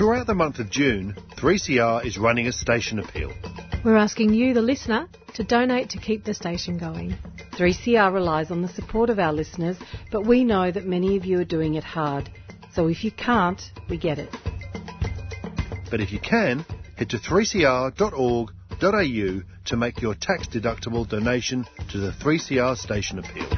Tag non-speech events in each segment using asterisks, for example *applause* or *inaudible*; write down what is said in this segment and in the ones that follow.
Throughout the month of June, 3CR is running a station appeal. We're asking you, the listener, to donate to keep the station going. 3CR relies on the support of our listeners, but we know that many of you are doing it hard. So if you can't, we get it. But if you can, head to 3cr.org.au to make your tax deductible donation to the 3CR station appeal.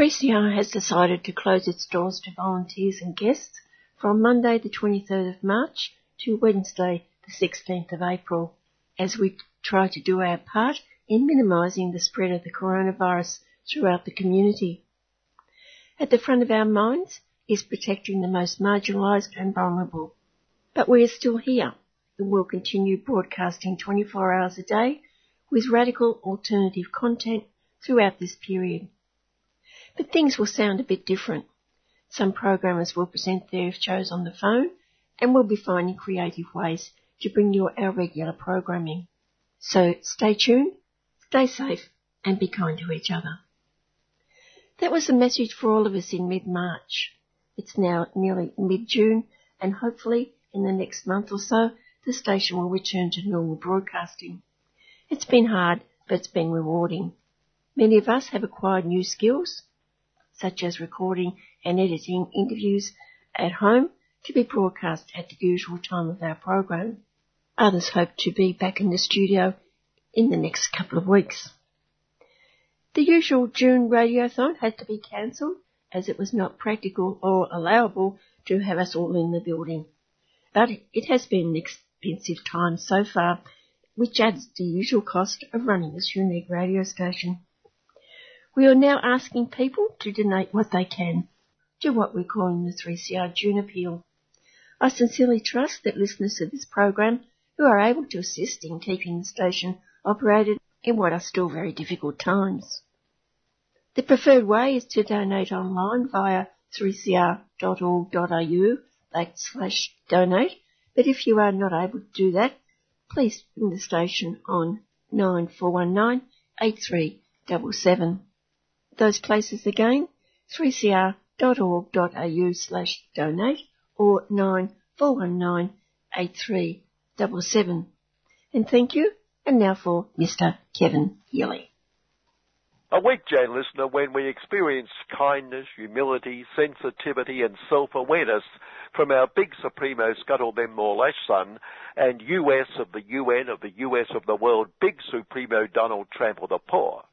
Three CR has decided to close its doors to volunteers and guests from Monday the 23rd of March to Wednesday the 16th of April as we try to do our part in minimising the spread of the coronavirus throughout the community. At the front of our minds is protecting the most marginalised and vulnerable. But we are still here and will continue broadcasting 24 hours a day with radical alternative content throughout this period. But things will sound a bit different. Some programmers will present their shows on the phone and we'll be finding creative ways to bring you our regular programming. So stay tuned, stay safe and be kind to each other. That was the message for all of us in mid-March. It's now nearly mid-June and hopefully in the next month or so the station will return to normal broadcasting. It's been hard, but it's been rewarding. Many of us have acquired new skills such as recording and editing interviews at home to be broadcast at the usual time of our program. Others hope to be back in the studio in the next couple of weeks. The usual June radiothon had to be cancelled as it was not practical or allowable to have us all in the building. But it has been an expensive time so far, which adds to the usual cost of running this unique radio station. We are now asking people to donate what they can to what we're calling the 3CR June Appeal. I sincerely trust that listeners to this program who are able to assist in keeping the station operated in what are still very difficult times. The preferred way is to donate online via 3cr.org.au backslash donate, but if you are not able to do that, please ring the station on 9419 8377. Those places again, 3cr.org.au slash donate or 9419 8377. And thank you. And now for Mr. Kevin Healy. A week, Jane listener, when we experience kindness, humility, sensitivity and self-awareness from our big Supremo Scuttle Them Morlash son and US of the UN of the US of the world, big Supremo Donald Trump of the poor.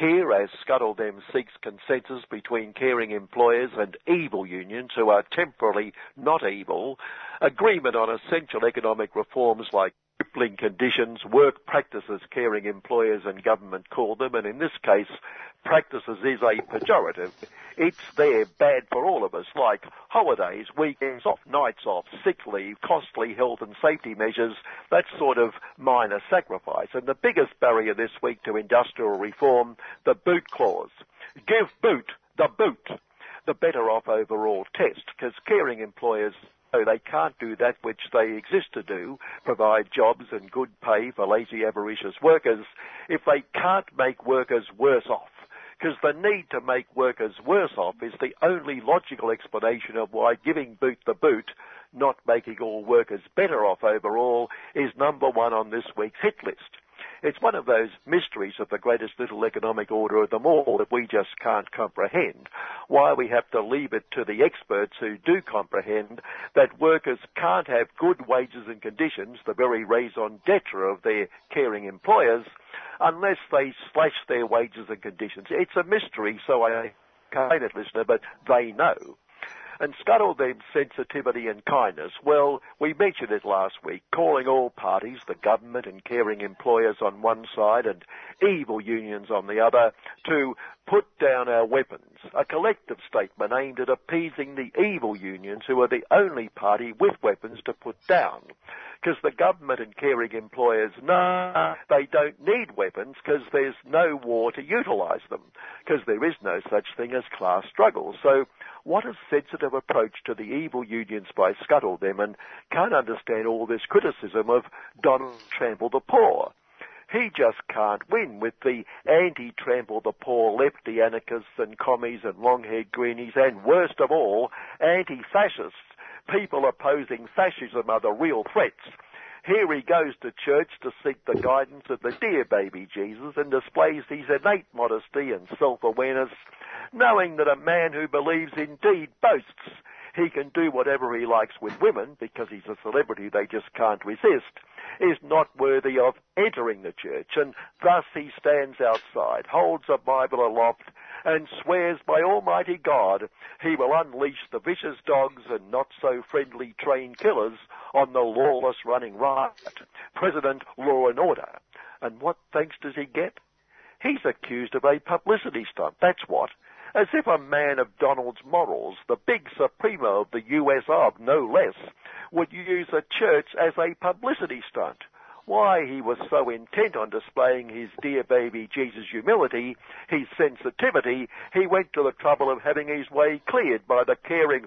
Here, as Scuttle Them seeks consensus between caring employers and evil unions who are temporarily not evil, agreement on essential economic reforms like crippling conditions, work practices caring employers and government call them, and in this case, practices is a pejorative. It's there bad for all of us, like holidays, weekends off, nights off, sick leave, costly health and safety measures, that sort of minor sacrifice. And the biggest barrier this week to industrial reform, the boot clause. Give boot the boot. The better off overall test, because caring employers so they can't do that which they exist to do, provide jobs and good pay for lazy avaricious workers, if they can't make workers worse off. Because the need to make workers worse off is the only logical explanation of why giving boot the boot, not making all workers better off overall, is number one on this week's hit list. It's one of those mysteries of the greatest little economic order of them all that we just can't comprehend. Why we have to leave it to the experts who do comprehend that workers can't have good wages and conditions, the very raison d'etre of their caring employers, unless they slash their wages and conditions. It's a mystery, so I can't it, listener, but they know and scuttle them sensitivity and kindness. Well, we mentioned it last week, calling all parties, the government and caring employers on one side and evil unions on the other, to put down our weapons. A collective statement aimed at appeasing the evil unions who are the only party with weapons to put down because the government and caring employers know they don't need weapons because there's no war to utilise them because there is no such thing as class struggle. So what a sensitive approach to the evil unions by Scuttle them and can't understand all this criticism of Donald Trample the Poor. He just can't win with the anti-trample the poor lefty anarchists and commies and long-haired greenies and worst of all, anti-fascists. People opposing fascism are the real threats. Here he goes to church to seek the guidance of the dear baby Jesus and displays his innate modesty and self-awareness, knowing that a man who believes indeed boasts he can do whatever he likes with women because he's a celebrity they just can't resist is not worthy of entering the church, and thus he stands outside, holds a Bible aloft, and swears by Almighty God he will unleash the vicious dogs and not so friendly trained killers on the lawless running riot. President Law and Order. And what thanks does he get? He's accused of a publicity stunt, that's what. As if a man of Donald's morals, the big supremo of the US of, no less, would use a church as a publicity stunt. Why he was so intent on displaying his dear baby Jesus humility, his sensitivity, he went to the trouble of having his way cleared by the caring,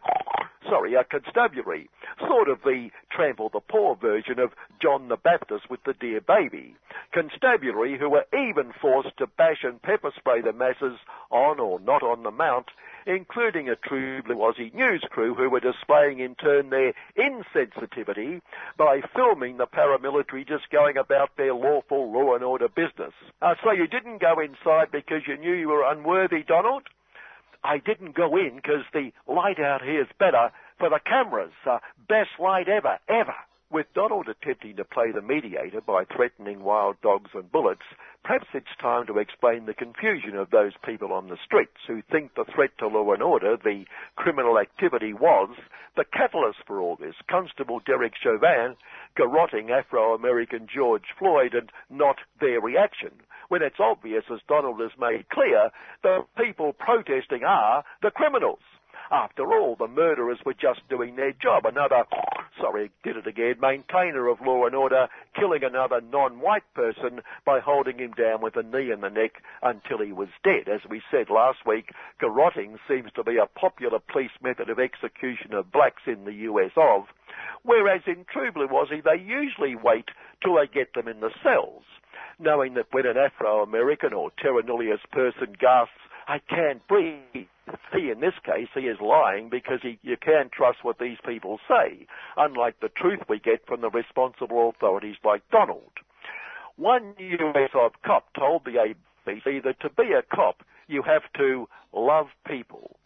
sorry, a constabulary, sort of the trample the poor version of John the Baptist with the dear baby. Constabulary who were even forced to bash and pepper spray the masses on or not on the mount including a true Blue news crew who were displaying in turn their insensitivity by filming the paramilitary just going about their lawful law and order business. Uh, so you didn't go inside because you knew you were unworthy, Donald? I didn't go in because the light out here is better for the cameras. Uh, best light ever, ever. With Donald attempting to play the mediator by threatening wild dogs and bullets, perhaps it's time to explain the confusion of those people on the streets who think the threat to law and order, the criminal activity was the catalyst for all this. Constable Derek Chauvin garrotting Afro-American George Floyd and not their reaction. When it's obvious, as Donald has made clear, the people protesting are the criminals. After all, the murderers were just doing their job. Another, *clears throat* sorry, did it again, maintainer of law and order, killing another non-white person by holding him down with a knee in the neck until he was dead. As we said last week, garroting seems to be a popular police method of execution of blacks in the US of, whereas in True Blue they usually wait till they get them in the cells knowing that when an Afro-American or terra person gasps, I can't breathe, he, in this case, he is lying because he, you can't trust what these people say, unlike the truth we get from the responsible authorities like Donald. One USOV cop told the ABC that to be a cop, you have to love people.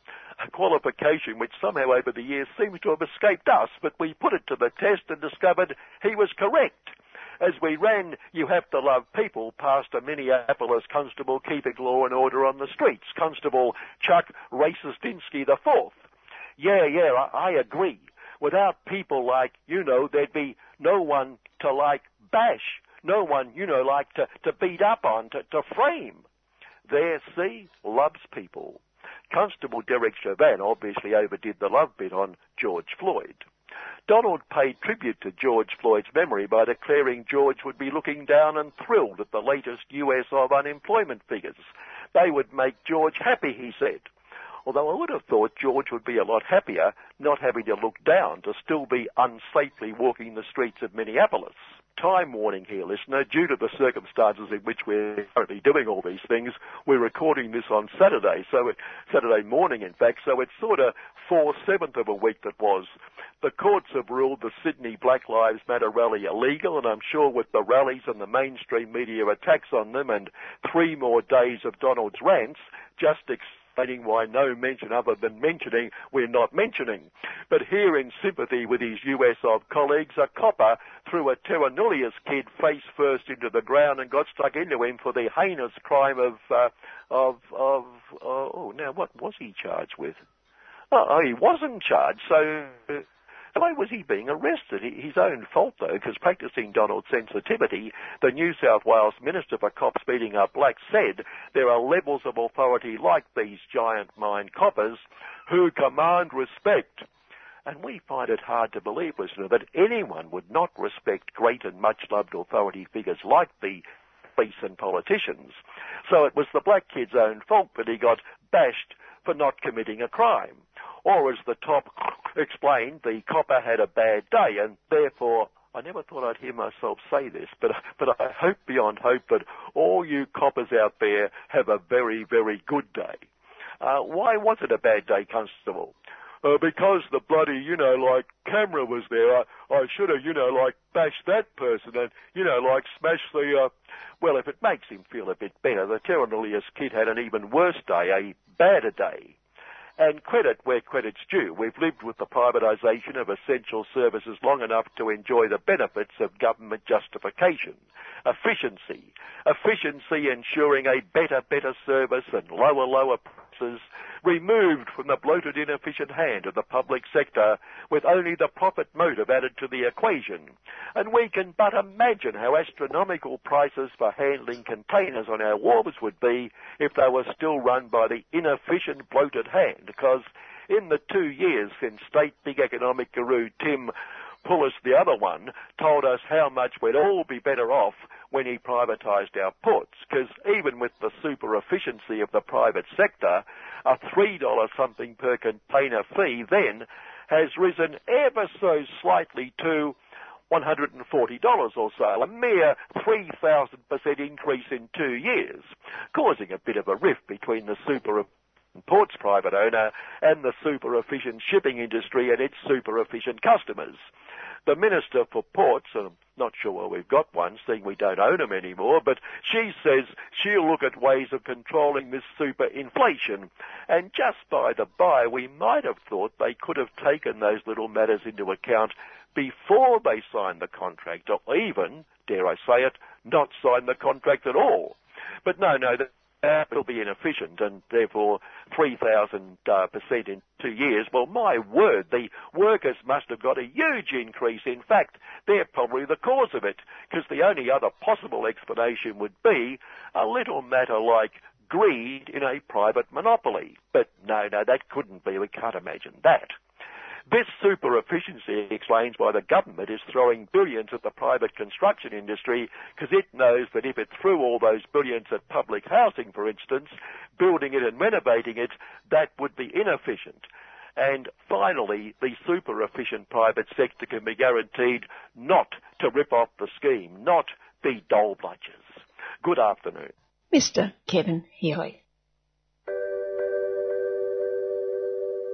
A qualification which somehow over the years seems to have escaped us, but we put it to the test and discovered he was correct. As we ran You Have to Love People past a Minneapolis constable keeping law and order on the streets, Constable Chuck Racistinsky fourth. Yeah, yeah, I, I agree. Without people like, you know, there'd be no one to like bash, no one, you know, like to, to beat up on, to, to frame. There, see, loves people. Constable Derek Chauvin obviously overdid the love bit on George Floyd. Donald paid tribute to George Floyd's memory by declaring George would be looking down and thrilled at the latest US of unemployment figures. They would make George happy, he said. Although I would have thought George would be a lot happier not having to look down to still be unsafely walking the streets of Minneapolis time warning here, listener. Due to the circumstances in which we're currently doing all these things, we're recording this on Saturday, so Saturday morning, in fact. So it's sort of four seventh of a week that was. The courts have ruled the Sydney Black Lives Matter rally illegal, and I'm sure with the rallies and the mainstream media attacks on them, and three more days of Donald's rants, just. Explaining why no mention other than mentioning we're not mentioning. But here in sympathy with his US of colleagues, a copper threw a Terranullius kid face first into the ground and got stuck into him for the heinous crime of, uh, of, of, uh, oh, now what was he charged with? Oh, he wasn't charged, so why was he being arrested? His own fault, though, because practicing Donald's sensitivity, the New South Wales Minister for Cops Beating Up Blacks said there are levels of authority like these giant mind coppers who command respect. And we find it hard to believe, listener, that anyone would not respect great and much loved authority figures like the police and politicians. So it was the black kid's own fault that he got bashed for not committing a crime. Or as the top *laughs* explained, the copper had a bad day and therefore I never thought I'd hear myself say this, but *laughs* but I hope beyond hope that all you coppers out there have a very very good day. Uh, why was it a bad day, Constable? Uh, because the bloody, you know, like camera was there. I, I should have, you know, like bashed that person and, you know, like smashed the. Uh, well, if it makes him feel a bit better, the Terranilius kid had an even worse day, a badder day. And credit where credit's due. We've lived with the privatisation of essential services long enough to enjoy the benefits of government justification. Efficiency. Efficiency ensuring a better, better service and lower, lower removed from the bloated, inefficient hand of the public sector with only the profit motive added to the equation. And we can but imagine how astronomical prices for handling containers on our wharves would be if they were still run by the inefficient, bloated hand, because in the two years since state big economic guru Tim Pallas, the other one, told us how much we'd all be better off when he privatised our ports, because even with the super efficiency of the private sector, a $3 something per container fee then has risen ever so slightly to $140 or so, a mere 3,000% increase in two years, causing a bit of a rift between the super ports private owner and the super efficient shipping industry and its super efficient customers the Minister for Ports, and I'm not sure why we've got one, seeing we don't own them anymore, but she says she'll look at ways of controlling this super inflation. And just by the by, we might have thought they could have taken those little matters into account before they signed the contract, or even, dare I say it, not signed the contract at all. But no, no, that will be inefficient and therefore 3,000 uh, percent in two years. Well, my word, the workers must have got a huge increase. In fact, they're probably the cause of it because the only other possible explanation would be a little matter like greed in a private monopoly. But no, no, that couldn't be. We can't imagine that. This super efficiency explains why the government is throwing billions at the private construction industry because it knows that if it threw all those billions at public housing, for instance, building it and renovating it, that would be inefficient. And finally, the super efficient private sector can be guaranteed not to rip off the scheme, not be dole bludgers. Good afternoon. Mr. Kevin Healy.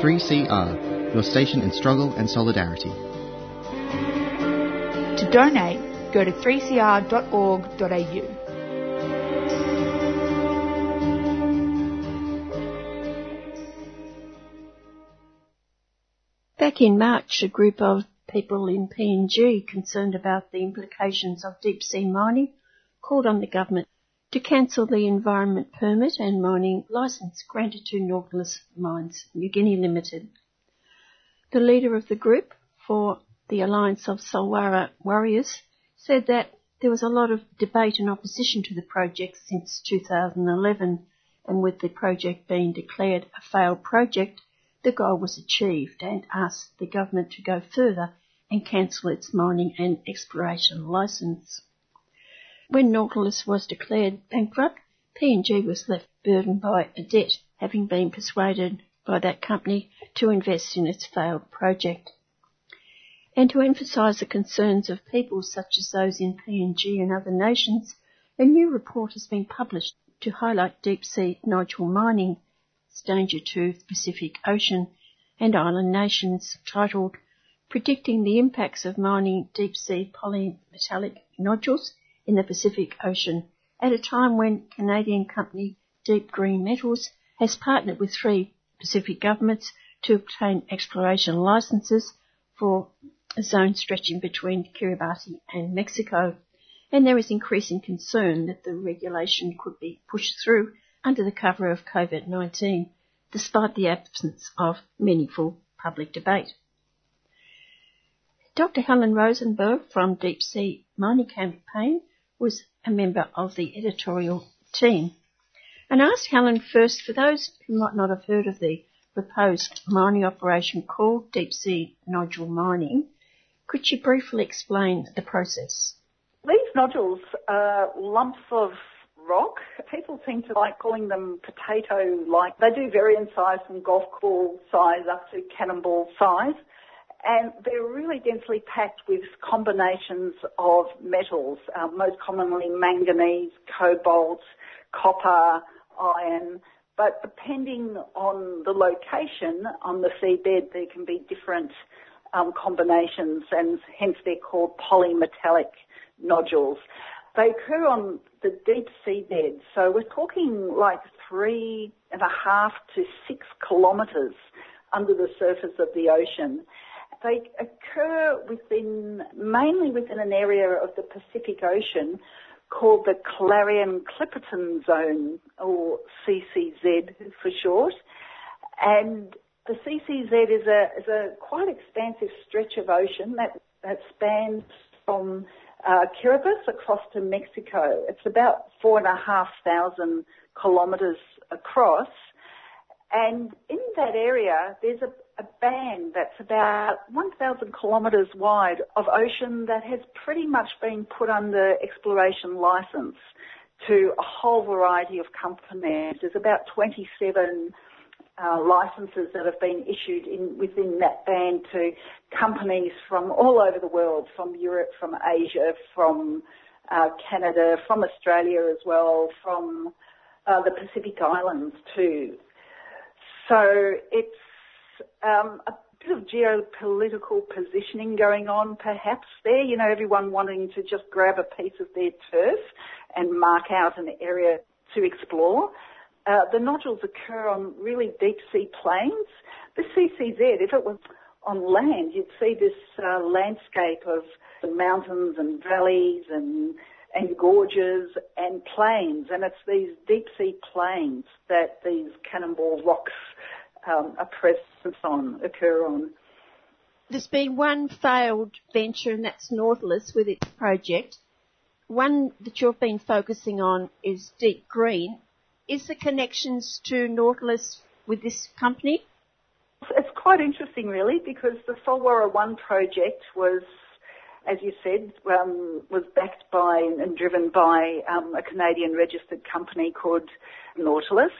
3CR, your station in struggle and solidarity. To donate, go to 3cr.org.au. Back in March, a group of people in PNG concerned about the implications of deep sea mining called on the government to cancel the environment permit and mining license granted to Nautilus Mines New Guinea Limited. The leader of the group for the Alliance of Solwara Warriors said that there was a lot of debate and opposition to the project since 2011 and with the project being declared a failed project, the goal was achieved and asked the government to go further and cancel its mining and exploration license. When Nautilus was declared bankrupt, PNG was left burdened by a debt, having been persuaded by that company to invest in its failed project. And to emphasise the concerns of people such as those in PNG and other nations, a new report has been published to highlight deep sea nodule mining, its danger to the Pacific Ocean and island nations, titled Predicting the Impacts of Mining Deep Sea Polymetallic Nodules in the Pacific Ocean at a time when Canadian company Deep Green Metals has partnered with three Pacific governments to obtain exploration licenses for a zone stretching between Kiribati and Mexico. And there is increasing concern that the regulation could be pushed through under the cover of COVID-19, despite the absence of meaningful public debate. Dr. Helen Rosenbaum from Deep Sea Mining Campaign was a member of the editorial team. And I asked Helen first, for those who might not have heard of the proposed mining operation called deep sea nodule mining, could you briefly explain the process? These nodules are lumps of rock. People seem to like calling them potato-like. They do vary in size from golf ball size up to cannonball size. And they're really densely packed with combinations of metals, uh, most commonly manganese, cobalt, copper, iron, but depending on the location on the seabed, there can be different um, combinations, and hence they're called polymetallic nodules. They occur on the deep seabed, so we're talking like three and a half to six kilometres under the surface of the ocean. They occur within, mainly within an area of the Pacific Ocean called the Clarion Clipperton Zone, or CCZ for short. And the CCZ is a, is a quite expansive stretch of ocean that, that spans from uh, Kiribati across to Mexico. It's about four and a half thousand kilometres across. And in that area, there's a, a band that's about 1,000 kilometres wide of ocean that has pretty much been put under exploration licence to a whole variety of companies. There's about 27 uh, licenses that have been issued in, within that band to companies from all over the world, from Europe, from Asia, from uh, Canada, from Australia as well, from uh, the Pacific Islands too. So it's um, a bit of geopolitical positioning going on perhaps there. You know, everyone wanting to just grab a piece of their turf and mark out an area to explore. Uh, the nodules occur on really deep sea plains. The CCZ, if it was on land, you'd see this uh, landscape of the mountains and valleys and and gorges and plains, and it's these deep sea plains that these cannonball rocks um, are present on, occur on. There's been one failed venture, and that's Nautilus with its project. One that you've been focusing on is Deep Green. Is the connections to Nautilus with this company? It's quite interesting, really, because the Solwara One project was, as you said, um, was backed by and driven by um, a Canadian registered company called Nautilus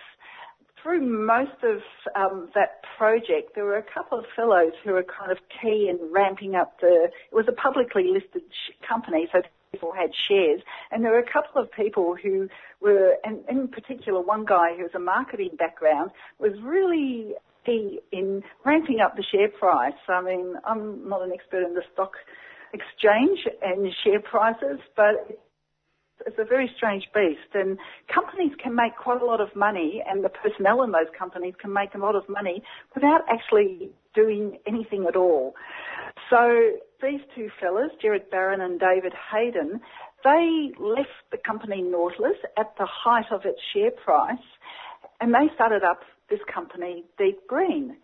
through most of um, that project, there were a couple of fellows who were kind of key in ramping up the. It was a publicly listed sh- company, so people had shares, and there were a couple of people who were, and in particular, one guy who has a marketing background was really key in ramping up the share price. I mean, I'm not an expert in the stock exchange and share prices, but it's a very strange beast and companies can make quite a lot of money and the personnel in those companies can make a lot of money without actually doing anything at all. So these two fellas, Gerard Barron and David Heydon, they left the company Nautilus at the height of its share price and they started up this company Deep Green.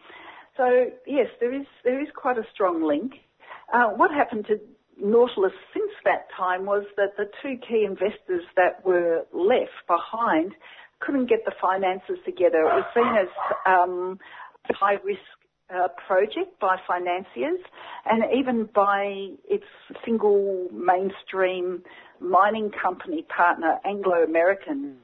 So yes, there is there is quite a strong link. Uh, what happened to Nautilus since that time was that the two key investors that were left behind couldn't get the finances together. It was seen as um, a high risk uh, project by financiers and even by its single mainstream mining company partner, Anglo American.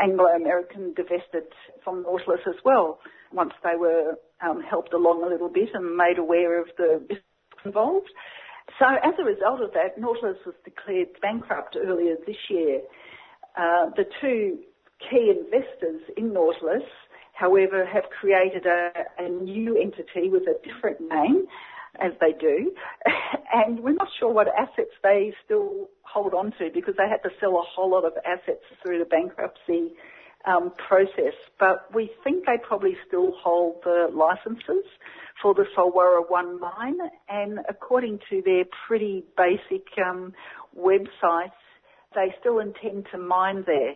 Anglo American divested from Nautilus as well once they were um, helped along a little bit and made aware of the risks involved. So as a result of that, Nautilus was declared bankrupt earlier this year. Uh, the two key investors in Nautilus, however, have created a, a new entity with a different name, as they do, *laughs* and we're not sure what assets they still hold on to because they had to sell a whole lot of assets through the bankruptcy um, process. But we think they probably still hold the licenses for the Solwara 1 mine, and according to their pretty basic um, websites, they still intend to mine there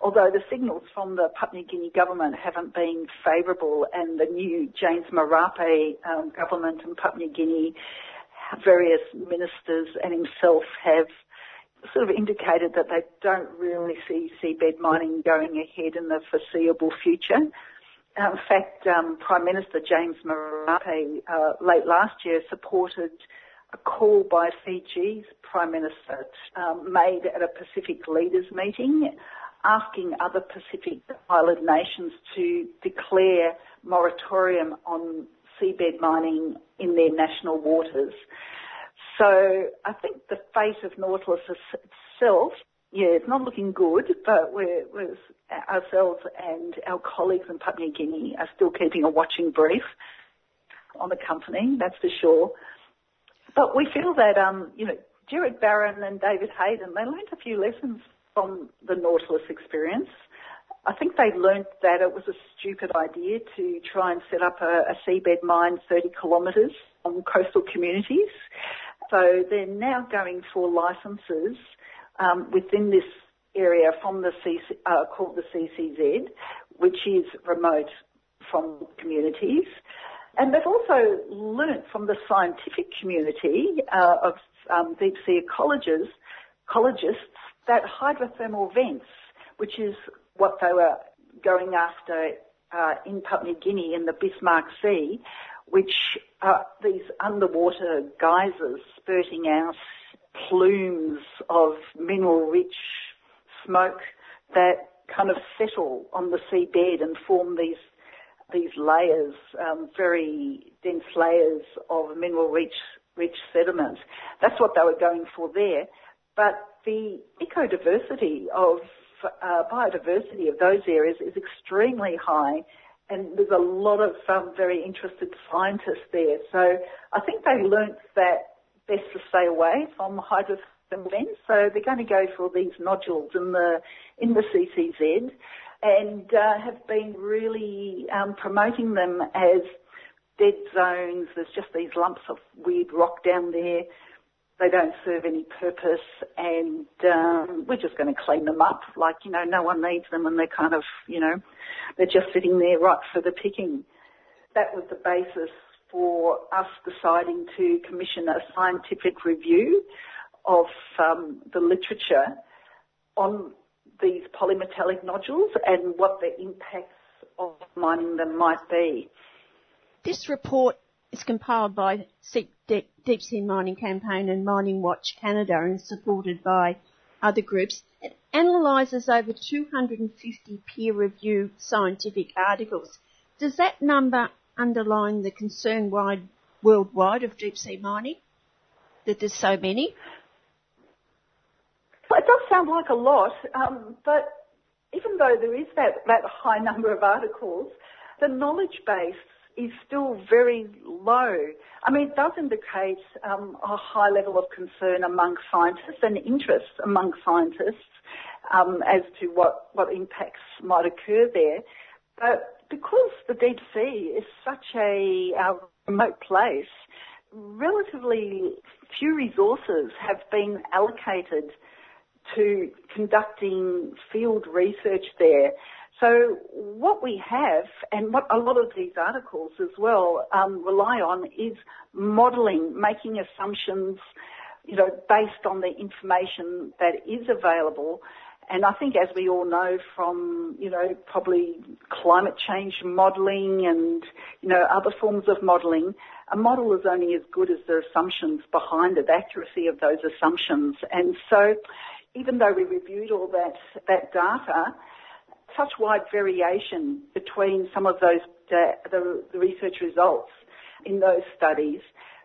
although the signals from the Papua New Guinea government haven't been favourable and the new James Marape um, government in Papua New Guinea, various ministers and himself have sort of indicated that they don't really see seabed mining going ahead in the foreseeable future. In fact, um, Prime Minister James Marape uh, late last year supported a call by Fiji's Prime Minister um, made at a Pacific leaders meeting asking other Pacific Island nations to declare moratorium on seabed mining in their national waters. So I think the fate of Nautilus itself, yeah, it's not looking good, but we're, we're ourselves and our colleagues in Papua New Guinea are still keeping a watching brief on the company, that's for sure. But we feel that, um, you know, Gerard Barron and David Heydon, they learned a few lessons from the Nautilus experience. I think they learnt that it was a stupid idea to try and set up a, a seabed mine 30 kilometres on coastal communities. So they're now going for licences um, within this area from the CC, uh, called the CCZ, which is remote from communities. And they've also learnt from the scientific community uh, of um, deep sea ecologists, ecologists that hydrothermal vents, which is what they were going after uh, in Papua New Guinea in the Bismarck Sea, which are these underwater geysers spurting out plumes of mineral-rich smoke that kind of settle on the seabed and form these these layers, um, very dense layers of mineral-rich rich sediment. That's what they were going for there. But the ecodiversity of uh, biodiversity of those areas is extremely high, and there's a lot of um, very interested scientists there. So I think they learnt that best to stay away from hydrothermal vents. So they're going to go for these nodules in the in the CCZ, and uh, have been really um, promoting them as dead zones. There's just these lumps of weird rock down there they don't serve any purpose and um, we're just going to clean them up. Like, you know, no one needs them and they're kind of, you know, they're just sitting there right for the picking. That was the basis for us deciding to commission a scientific review of um, the literature on these polymetallic nodules and what the impacts of mining them might be. This report is compiled by Deep Sea Mining Campaign and Mining Watch Canada and supported by other groups. It analyses over 250 peer-reviewed scientific articles. Does that number underline the concern wide, worldwide of deep sea mining? That there's so many? Well, it does sound like a lot, um, but even though there is that, that high number of articles, the knowledge base is still very low. I mean, it does indicate um, a high level of concern among scientists and interest among scientists um, as to what, what impacts might occur there. But because the deep sea is such a remote place, relatively few resources have been allocated to conducting field research there. So what we have, and what a lot of these articles as well um, rely on, is modelling, making assumptions, you know, based on the information that is available. And I think, as we all know from, you know, probably climate change modelling and, you know, other forms of modelling, a model is only as good as the assumptions behind it, the accuracy of those assumptions. And so, even though we reviewed all that that data, such wide variation between some of those the, the research results in those studies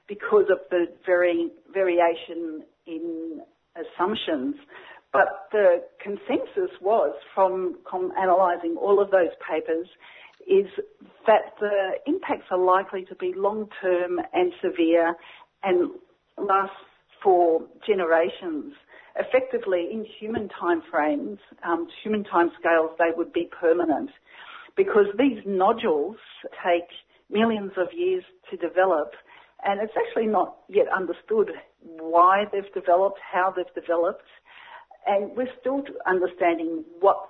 because of the very variation in assumptions. But the consensus was from, from analysing all of those papers is that the impacts are likely to be long term and severe and last for generations. Effectively, in human timeframes, um, human timescales, they would be permanent because these nodules take millions of years to develop and it's actually not yet understood why they've developed, how they've developed, and we're still understanding what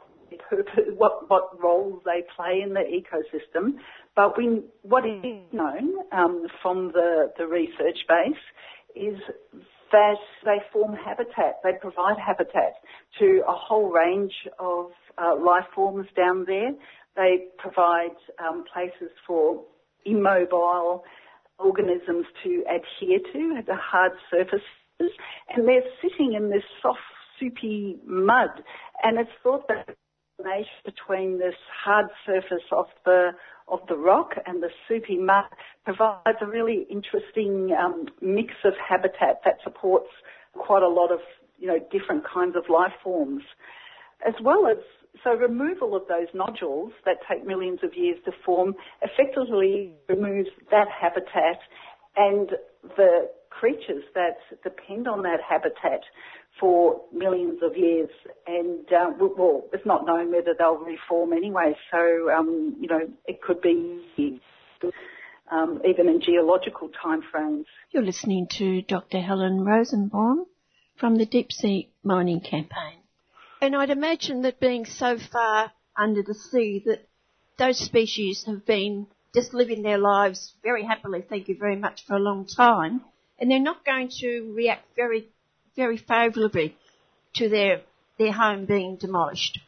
purpose, what what roles they play in the ecosystem. But we, what is known um, from the the research base is they form habitat. They provide habitat to a whole range of uh, life forms down there. They provide um, places for immobile organisms to adhere to, the hard surfaces, and they're sitting in this soft soupy mud. And it's thought that the between this hard surface of the of the rock and the soupy mud provides a really interesting um, mix of habitat that supports quite a lot of you know different kinds of life forms, as well as so removal of those nodules that take millions of years to form effectively removes that habitat and the creatures that depend on that habitat for millions of years, and uh, well, it's not known whether they'll reform anyway. So um, you know, it could be um, even in geological timeframes. You're listening to Dr. Helen Rosenbaum from the Deep Sea Mining Campaign, and I'd imagine that being so far under the sea, that those species have been just living their lives very happily. Thank you very much for a long time, and they're not going to react very very favourably to their their home being demolished.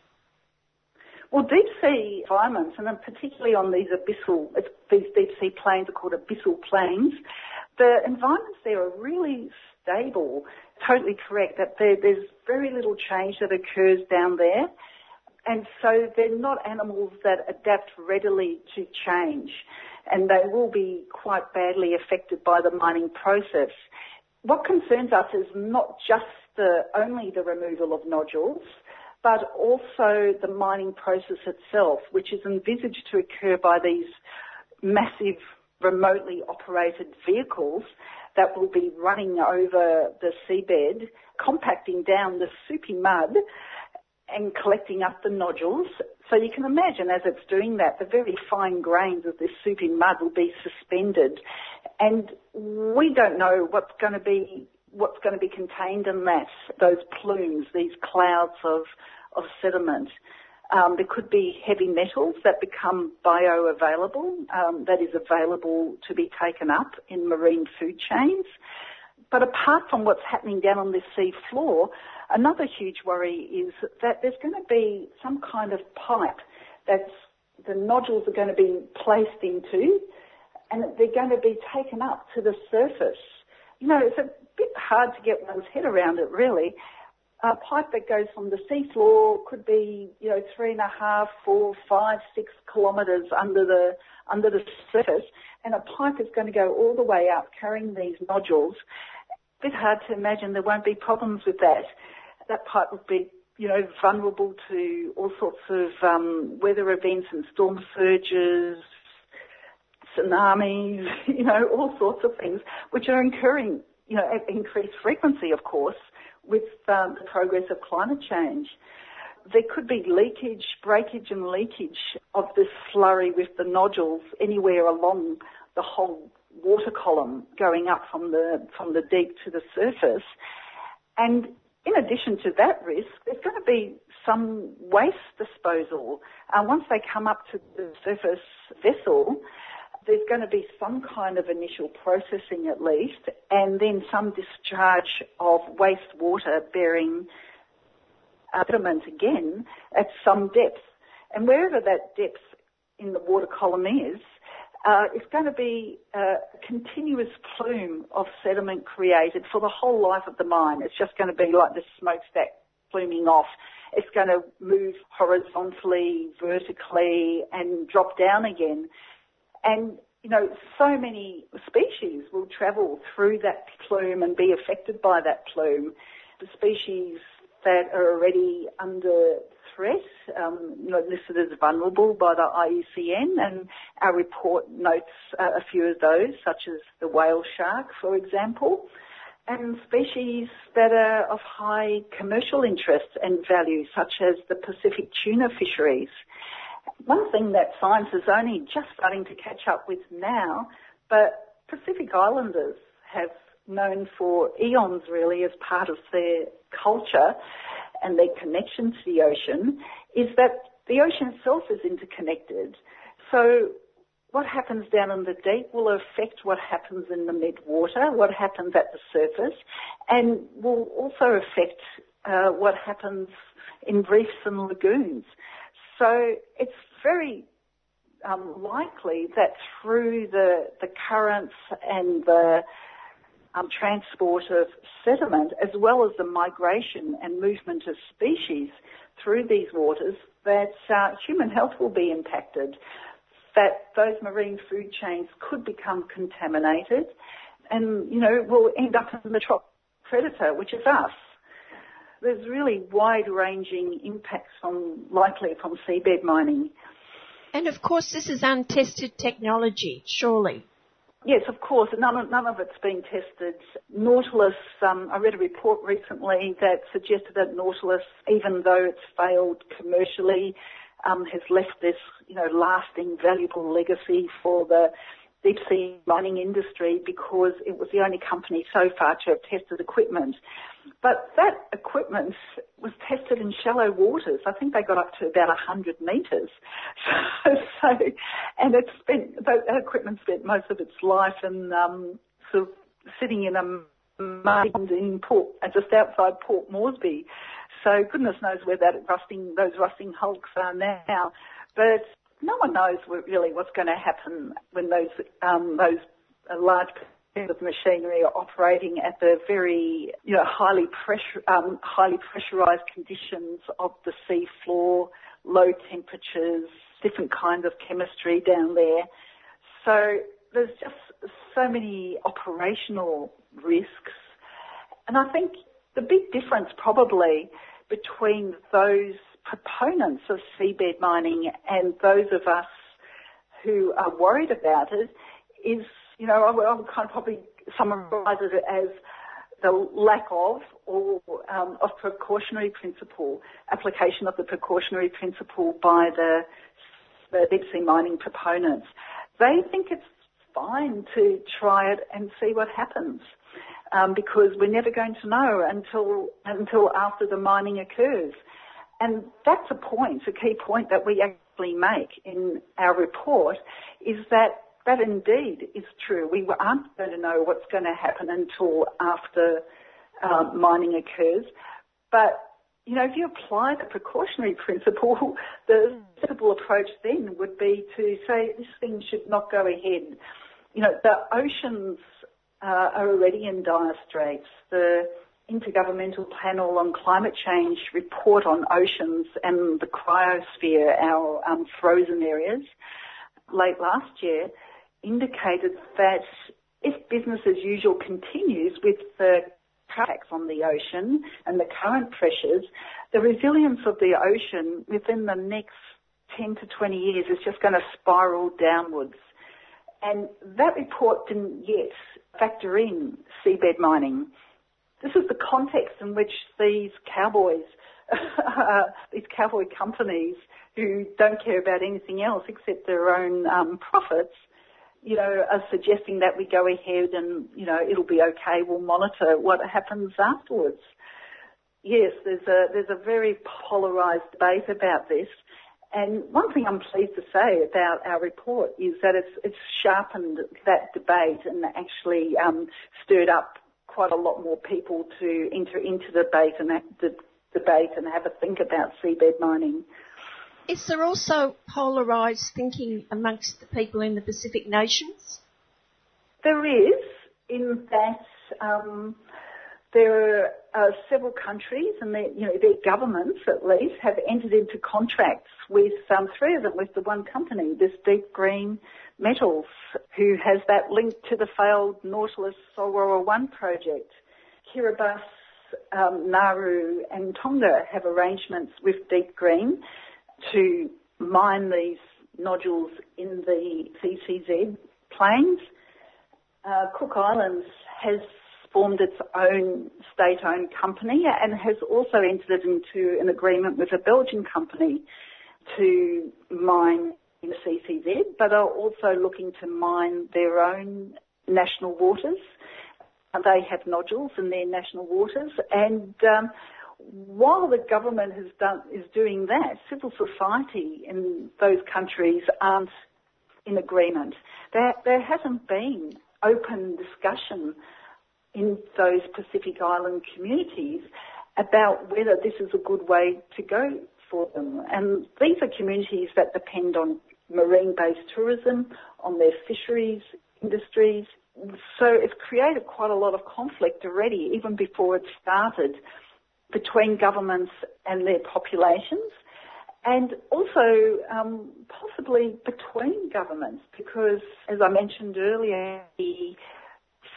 Well, deep sea environments, and then particularly on these abyssal, these deep sea plains are called abyssal plains, the environments there are really stable. Totally correct that there, there's very little change that occurs down there. And so they're not animals that adapt readily to change. And they will be quite badly affected by the mining process what concerns us is not just the, only the removal of nodules, but also the mining process itself, which is envisaged to occur by these massive remotely operated vehicles that will be running over the seabed, compacting down the soupy mud and collecting up the nodules. So you can imagine as it's doing that, the very fine grains of this soupy mud will be suspended and we don't know what's going to be what's going to be contained in that those plumes, these clouds of of sediment. Um, there could be heavy metals that become bioavailable, um, that is available to be taken up in marine food chains. But apart from what's happening down on this sea floor, another huge worry is that there's going to be some kind of pipe that the nodules are going to be placed into and they're going to be taken up to the surface. You know, it's a bit hard to get one's head around it really. A pipe that goes from the seafloor could be, you know, three and a half, four, five, six kilometres under the under the surface, and a pipe is going to go all the way up carrying these nodules. A bit hard to imagine there won't be problems with that. That pipe would be, you know, vulnerable to all sorts of um, weather events and storm surges, tsunamis, *laughs* you know, all sorts of things, which are incurring, you know, at increased frequency, of course, with um, the progress of climate change. There could be leakage, breakage and leakage of this slurry with the nodules anywhere along the whole water column going up from the, from the deep to the surface. And in addition to that risk, there's going to be some waste disposal. Uh, once they come up to the surface vessel, there's going to be some kind of initial processing at least, and then some discharge of wastewater bearing sediment again at some depth. And wherever that depth in the water column is, uh, it's going to be a continuous plume of sediment created for the whole life of the mine. It's just going to be like the smokestack pluming off. It's going to move horizontally, vertically, and drop down again. And, you know, so many species will travel through that plume and be affected by that plume. The species that are already under threat, um, listed as vulnerable by the IUCN, and our report notes uh, a few of those, such as the whale shark, for example, and species that are of high commercial interest and value, such as the Pacific tuna fisheries. One thing that science is only just starting to catch up with now, but Pacific Islanders have known for eons really as part of their culture and their connection to the ocean is that the ocean itself is interconnected. So what happens down in the deep will affect what happens in the mid-water, what happens at the surface, and will also affect uh, what happens in reefs and lagoons. So it's very um, likely that through the, the currents and the um, transport of sediment, as well as the migration and movement of species through these waters, that uh, human health will be impacted, that those marine food chains could become contaminated, and you know will end up in the top predator, which is us. There's really wide-ranging impacts from likely from seabed mining. And of course, this is untested technology, surely. Yes, of course. None of, none of it's been tested. Nautilus, um, I read a report recently that suggested that Nautilus, even though it's failed commercially, um, has left this, you know, lasting, valuable legacy for the deep sea mining industry because it was the only company so far to have tested equipment. But that equipment was tested in shallow waters. I think they got up to about 100 metres. *laughs* So, so, and it's spent, that equipment spent most of its life in um, sort of sitting in a mud in Port, just outside Port Moresby. So goodness knows where that rusting, those rusting hulks are now. But no one knows really what's going to happen when those um, those large pieces of machinery are operating at the very you know highly pressure um, highly pressurized conditions of the sea floor, low temperatures, different kinds of chemistry down there. So there's just so many operational risks, and I think the big difference probably between those proponents of seabed mining and those of us who are worried about it is, you know, I would, kind of probably summarise it as the lack of or um, of precautionary principle, application of the precautionary principle by the, the deep sea mining proponents. They think it's fine to try it and see what happens. Um, because we're never going to know until until after the mining occurs. And that's a point, a key point that we actually make in our report is that that indeed is true. We aren't going to know what's going to happen until after um, mining occurs. But, you know, if you apply the precautionary principle, *laughs* the sensible approach then would be to say this thing should not go ahead. You know, the oceans uh, are already in dire straits. The Intergovernmental Panel on Climate Change report on oceans and the cryosphere, our um, frozen areas, late last year indicated that if business as usual continues with the attacks on the ocean and the current pressures, the resilience of the ocean within the next 10 to 20 years is just going to spiral downwards. And that report didn't yet factor in seabed mining. This is the context in which these cowboys, *laughs* these cowboy companies who don't care about anything else except their own um, profits, you know, are suggesting that we go ahead and, you know, it'll be okay, we'll monitor what happens afterwards. Yes, there's a, there's a very polarised debate about this. And one thing I'm pleased to say about our report is that it's, it's sharpened that debate and actually um, stirred up quite a lot more people to enter into the debate and the debate and have a think about seabed mining. Is there also polarised thinking amongst the people in the Pacific nations? There is, in that um, there are several countries and their, you know, their governments at least have entered into contracts with um, three of them with the one company, this Deep Green Metals, who has that link to the failed Nautilus Solwara 1 project. Kiribati, um, Nauru and Tonga have arrangements with Deep Green to mine these nodules in the CCZ plains. Uh, Cook Islands has formed its own state-owned company and has also entered into an agreement with a Belgian company to mine in CCZ, but are also looking to mine their own national waters. They have nodules in their national waters, and um, while the government done is doing that, civil society in those countries aren't in agreement. There, there hasn't been open discussion in those Pacific Island communities about whether this is a good way to go for them. And these are communities that depend on marine-based tourism, on their fisheries industries. So it's created quite a lot of conflict already, even before it started, between governments and their populations. And also, um, possibly between governments, because as I mentioned earlier, the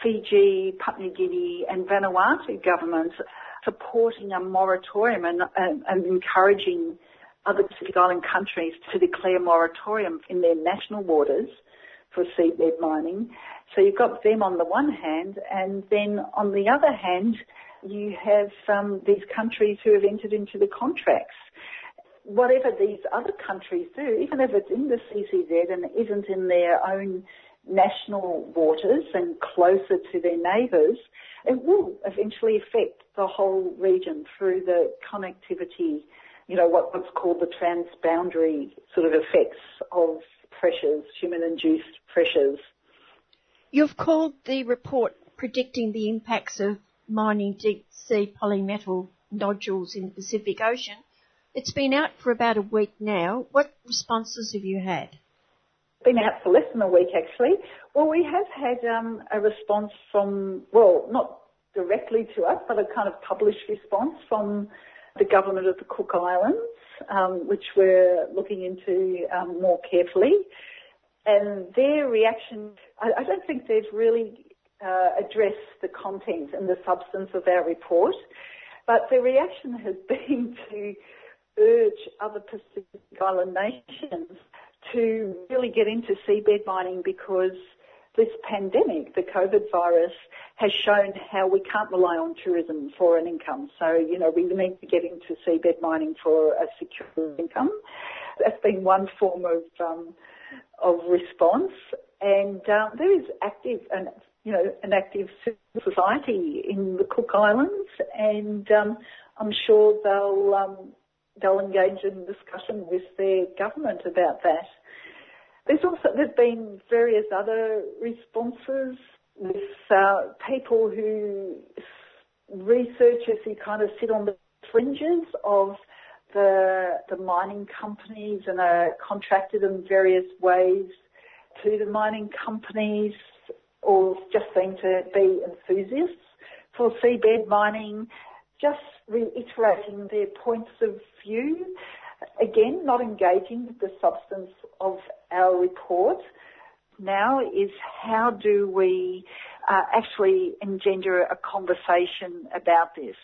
Fiji, Papua New Guinea and Vanuatu governments supporting a moratorium and, and, and encouraging other Pacific Island countries to declare moratorium in their national waters for seabed mining. So you've got them on the one hand, and then on the other hand, you have um, these countries who have entered into the contracts. Whatever these other countries do, even if it's in the CCZ and isn't in their own national waters and closer to their neighbours, it will eventually affect the whole region through the connectivity, you know, what, what's called the transboundary sort of effects of pressures, human-induced pressures. You've called the report predicting the impacts of mining deep sea polymetal nodules in the Pacific Ocean. It's been out for about a week now. What responses have you had? been out for less than a week actually. Well, we have had um, a response from, well, not directly to us, but a kind of published response from the government of the Cook Islands, um, which we're looking into um, more carefully. And their reaction, I, I don't think they've really uh, addressed the content and the substance of our report, but their reaction has *laughs* been to urge other Pacific Island nations to really get into seabed mining because this pandemic, the COVID virus, has shown how we can't rely on tourism for an income. So, you know, we need to get into seabed mining for a secure income. That's been one form of um, of response, and uh, there is active and you know an active society in the Cook Islands, and um, I'm sure they'll um, they'll engage in discussion with their government about that. There's also there's been various other responses with uh, people who researchers who kind of sit on the fringes of the the mining companies and are contracted in various ways to the mining companies or just seem to be enthusiasts for seabed mining, just reiterating their points of view. Again, not engaging with the substance of our report now is how do we uh, actually engender a conversation about this?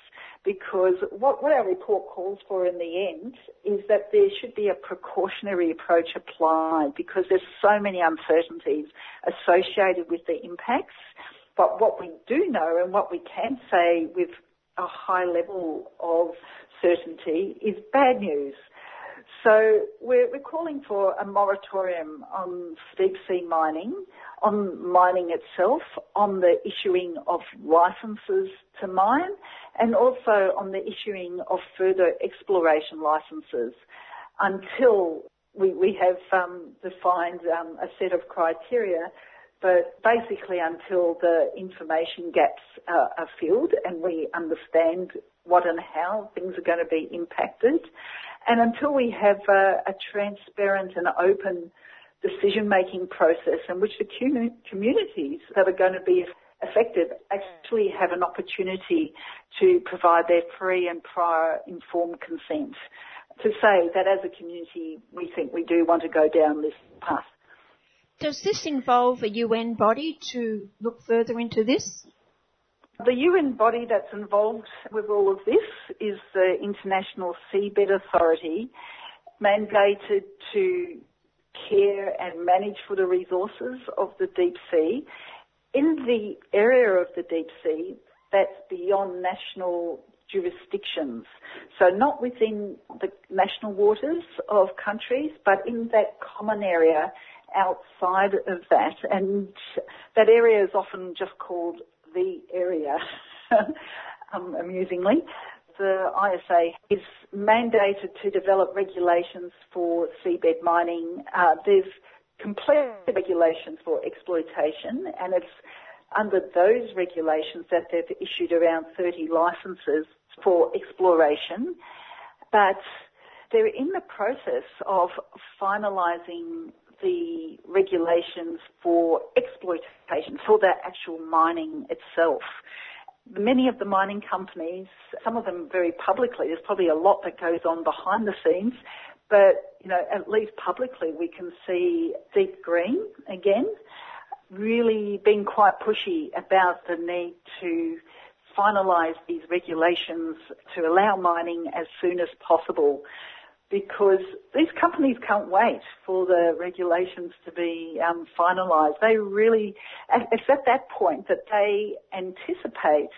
Because what, what our report calls for in the end is that there should be a precautionary approach applied because there's so many uncertainties associated with the impacts. But what we do know and what we can say with a high level of certainty is bad news. So we're, we're calling for a moratorium on deep sea mining, on mining itself, on the issuing of licenses to mine, and also on the issuing of further exploration licenses until we, we have um, defined um, a set of criteria but basically until the information gaps uh, are filled and we understand what and how things are going to be impacted. And until we have a, a transparent and open decision-making process in which the communities that are going to be affected actually have an opportunity to provide their free and prior informed consent to say that as a community we think we do want to go down this path. Does this involve a UN body to look further into this? The UN body that's involved with all of this is the International Seabed Authority, mandated to care and manage for the resources of the deep sea. In the area of the deep sea, that's beyond national jurisdictions. So not within the national waters of countries, but in that common area outside of that. And that area is often just called the area, *laughs* um, amusingly. The ISA is mandated to develop regulations for seabed mining. Uh, there's complete regulations for exploitation and it's under those regulations that they've issued around 30 licenses for exploration. But they're in the process of finalising the regulations for exploitation, for the actual mining itself. Many of the mining companies, some of them very publicly, there's probably a lot that goes on behind the scenes, but, you know, at least publicly we can see Deep Green again really being quite pushy about the need to finalise these regulations to allow mining as soon as possible because these companies can't wait for the regulations to be um, finalised. They really, it's at that point that they anticipate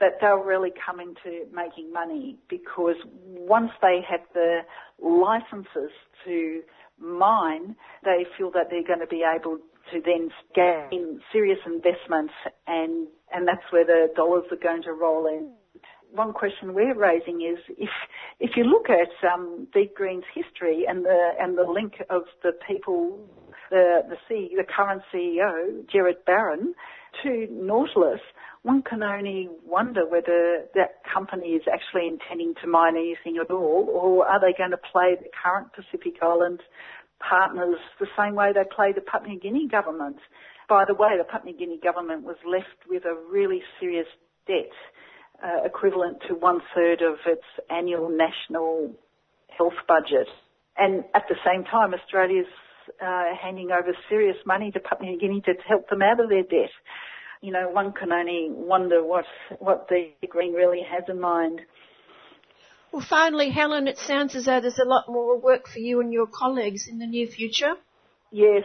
that they'll really come into making money because once they have the licenses to mine, they feel that they're going to be able to then gain serious investments and, and that's where the dollars are going to roll in one question we're raising is if if you look at um, Deep Green's history and the and the link of the people, the the the current CEO Gerard Barron to Nautilus, one can only wonder whether that company is actually intending to mine anything at all, or are they going to play the current Pacific Island partners the same way they play the Papua New Guinea government. By the way, the Papua New Guinea government was left with a really serious debt equivalent to one third of its annual national health budget. And at the same time, Australia's uh, handing over serious money to Papua New Guinea to help them out of their debt. You know, one can only wonder what, what the Green really has in mind. Well, finally, Helen, it sounds as though there's a lot more work for you and your colleagues in the near future. Yes,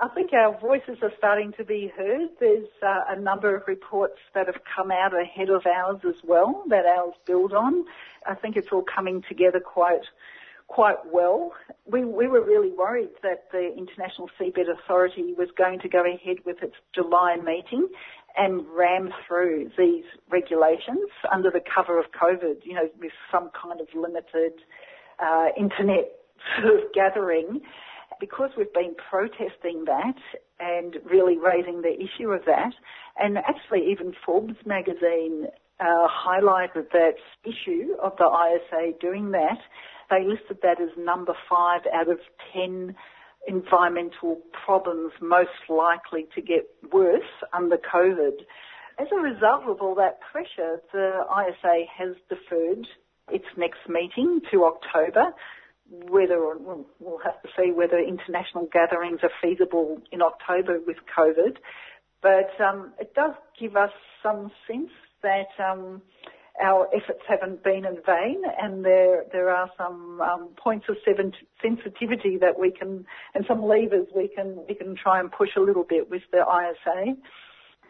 I think our voices are starting to be heard. There's uh, a number of reports that have come out ahead of ours as well that ours build on. I think it's all coming together quite quite well. We, we were really worried that the International Seabed Authority was going to go ahead with its July meeting and ram through these regulations under the cover of COVID, you know, with some kind of limited uh, internet sort of gathering because we've been protesting that and really raising the issue of that, and actually even Forbes magazine uh, highlighted that issue of the ISA doing that. They listed that as number five out of ten environmental problems most likely to get worse under COVID. As a result of all that pressure, the ISA has deferred its next meeting to October whether we'll, we'll have to see whether international gatherings are feasible in October with COVID. But um, it does give us some sense that um, our efforts haven't been in vain, and there there are some um, points of sensitivity that we can, and some levers we can we can try and push a little bit with the ISA.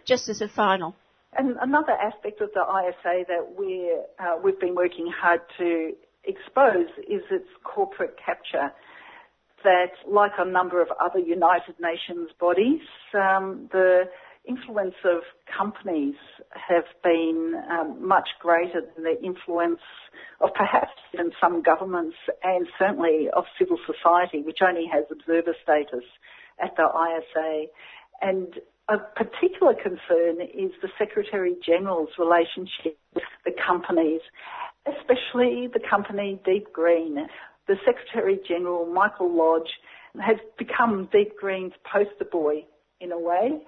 Just as a final. And another aspect of the ISA that we're uh, we've been working hard to expose is its corporate capture. That, like a number of other United Nations bodies, um, the influence of companies have been um, much greater than the influence of perhaps even some governments and certainly of civil society, which only has observer status at the ISA. And a particular concern is the Secretary General's relationship with the companies especially the company Deep Green. The Secretary General, Michael Lodge, has become Deep Green's poster boy in a way.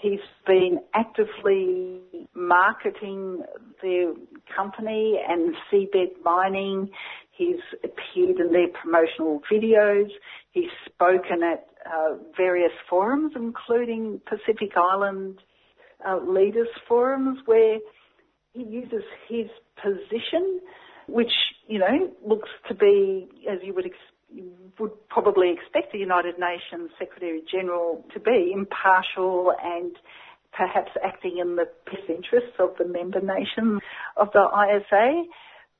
He's been actively marketing the company and seabed mining. He's appeared in their promotional videos. He's spoken at uh, various forums, including Pacific Island uh, leaders forums, where he uses his position, which, you know, looks to be, as you would, ex- would probably expect the United Nations Secretary General to be, impartial and perhaps acting in the best interests of the member nations of the ISA.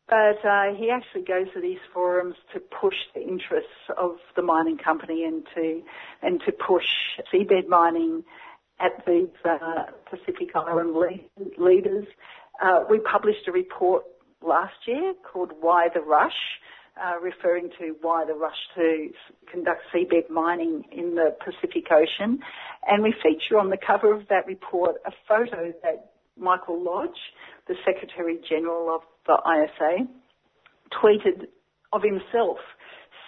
But uh, he actually goes to these forums to push the interests of the mining company and to and to push seabed mining at these uh, Pacific Island le- leaders. Uh, we published a report last year called Why the Rush, uh, referring to why the rush to conduct seabed mining in the Pacific Ocean. And we feature on the cover of that report a photo that Michael Lodge, the Secretary General of the ISA, tweeted of himself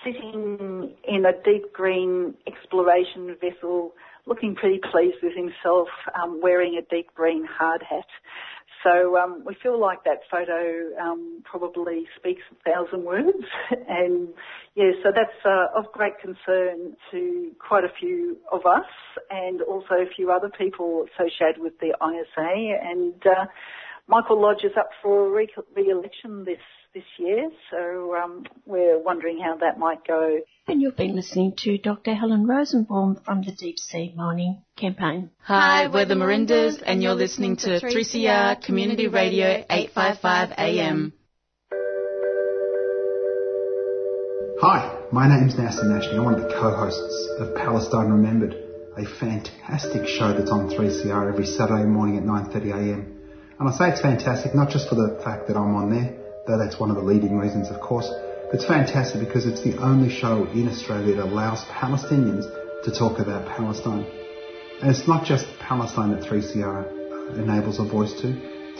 sitting in a deep green exploration vessel, looking pretty pleased with himself, um, wearing a deep green hard hat. So um, we feel like that photo um, probably speaks a thousand words, *laughs* and yeah, so that's uh, of great concern to quite a few of us, and also a few other people associated with the ISA. And uh, Michael Lodge is up for re- re-election this this year, so um, we're wondering how that might go. And you've been listening to Dr. Helen Rosenbaum from the Deep Sea Mining Campaign. Hi, we're the Marindas, and you're listening to 3CR Community Radio 855 AM. Hi, my name's Nasser Mashni. I'm one of the co-hosts of Palestine Remembered, a fantastic show that's on 3CR every Saturday morning at 9.30am. And I say it's fantastic not just for the fact that I'm on there, though that's one of the leading reasons, of course. It's fantastic because it's the only show in Australia that allows Palestinians to talk about Palestine. And it's not just Palestine that 3CR enables a voice to.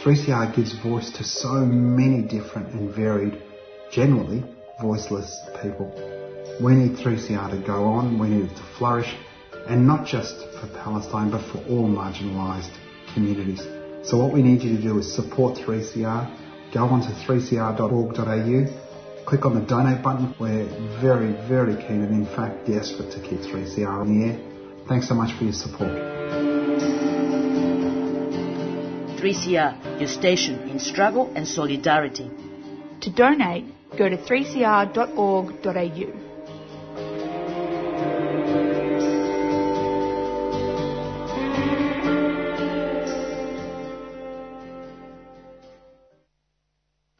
3CR gives voice to so many different and varied, generally voiceless people. We need 3CR to go on, we need it to flourish, and not just for Palestine, but for all marginalised communities. So what we need you to do is support 3CR go onto 3cr.org.au, click on the donate button. We're very, very keen and in fact desperate to keep 3CR on the air. Thanks so much for your support. 3CR, your station in struggle and solidarity. To donate, go to 3cr.org.au.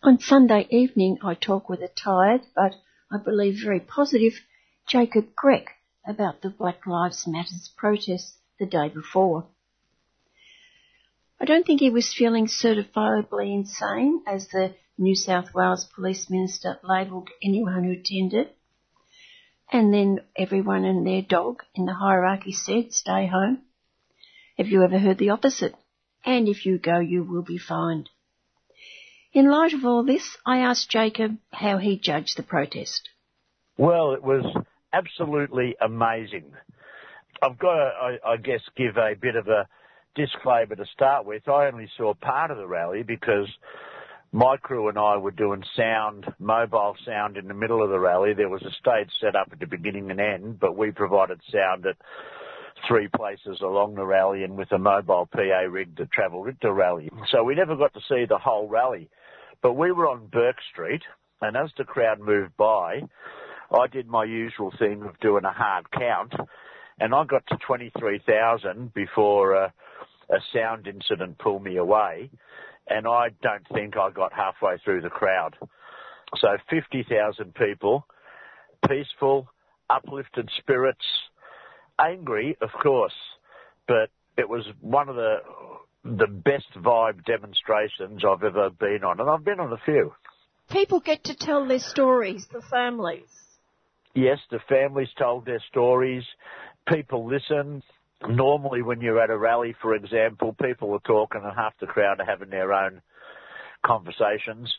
On Sunday evening, I talk with a tired, but I believe very positive, Jacob Grech about the Black Lives Matters protest the day before. I don't think he was feeling certifiably insane, as the New South Wales Police Minister labelled anyone who attended. And then everyone and their dog in the hierarchy said, stay home. Have you ever heard the opposite? And if you go, you will be fined. In light of all this, I asked Jacob how he judged the protest. Well, it was absolutely amazing. I've got to, I, I guess, give a bit of a disclaimer to start with. I only saw part of the rally because my crew and I were doing sound, mobile sound in the middle of the rally. There was a stage set up at the beginning and end, but we provided sound at three places along the rally and with a mobile PA rig travelled with the rally. So we never got to see the whole rally. But we were on Bourke Street, and as the crowd moved by, I did my usual thing of doing a hard count, and I got to 23,000 before a, a sound incident pulled me away, and I don't think I got halfway through the crowd. So 50,000 people, peaceful, uplifted spirits, angry, of course, but it was one of the the best vibe demonstrations I've ever been on, and I've been on a few. People get to tell their stories, the families. Yes, the families told their stories. People listen. Normally, when you're at a rally, for example, people are talking and half the crowd are having their own conversations,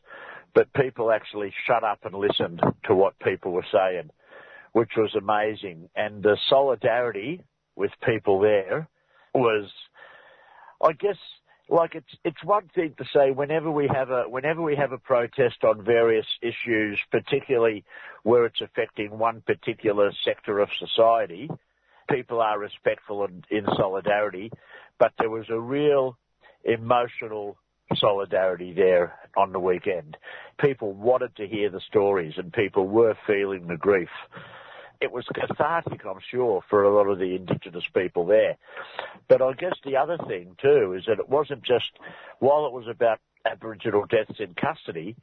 but people actually shut up and listened to what people were saying, which was amazing. And the solidarity with people there was I guess like it's it's one thing to say whenever we have a whenever we have a protest on various issues, particularly where it's affecting one particular sector of society, people are respectful and in solidarity. But there was a real emotional solidarity there on the weekend. People wanted to hear the stories and people were feeling the grief. It was cathartic, I'm sure, for a lot of the Indigenous people there. But I guess the other thing too is that it wasn't just, while it was about Aboriginal deaths in custody,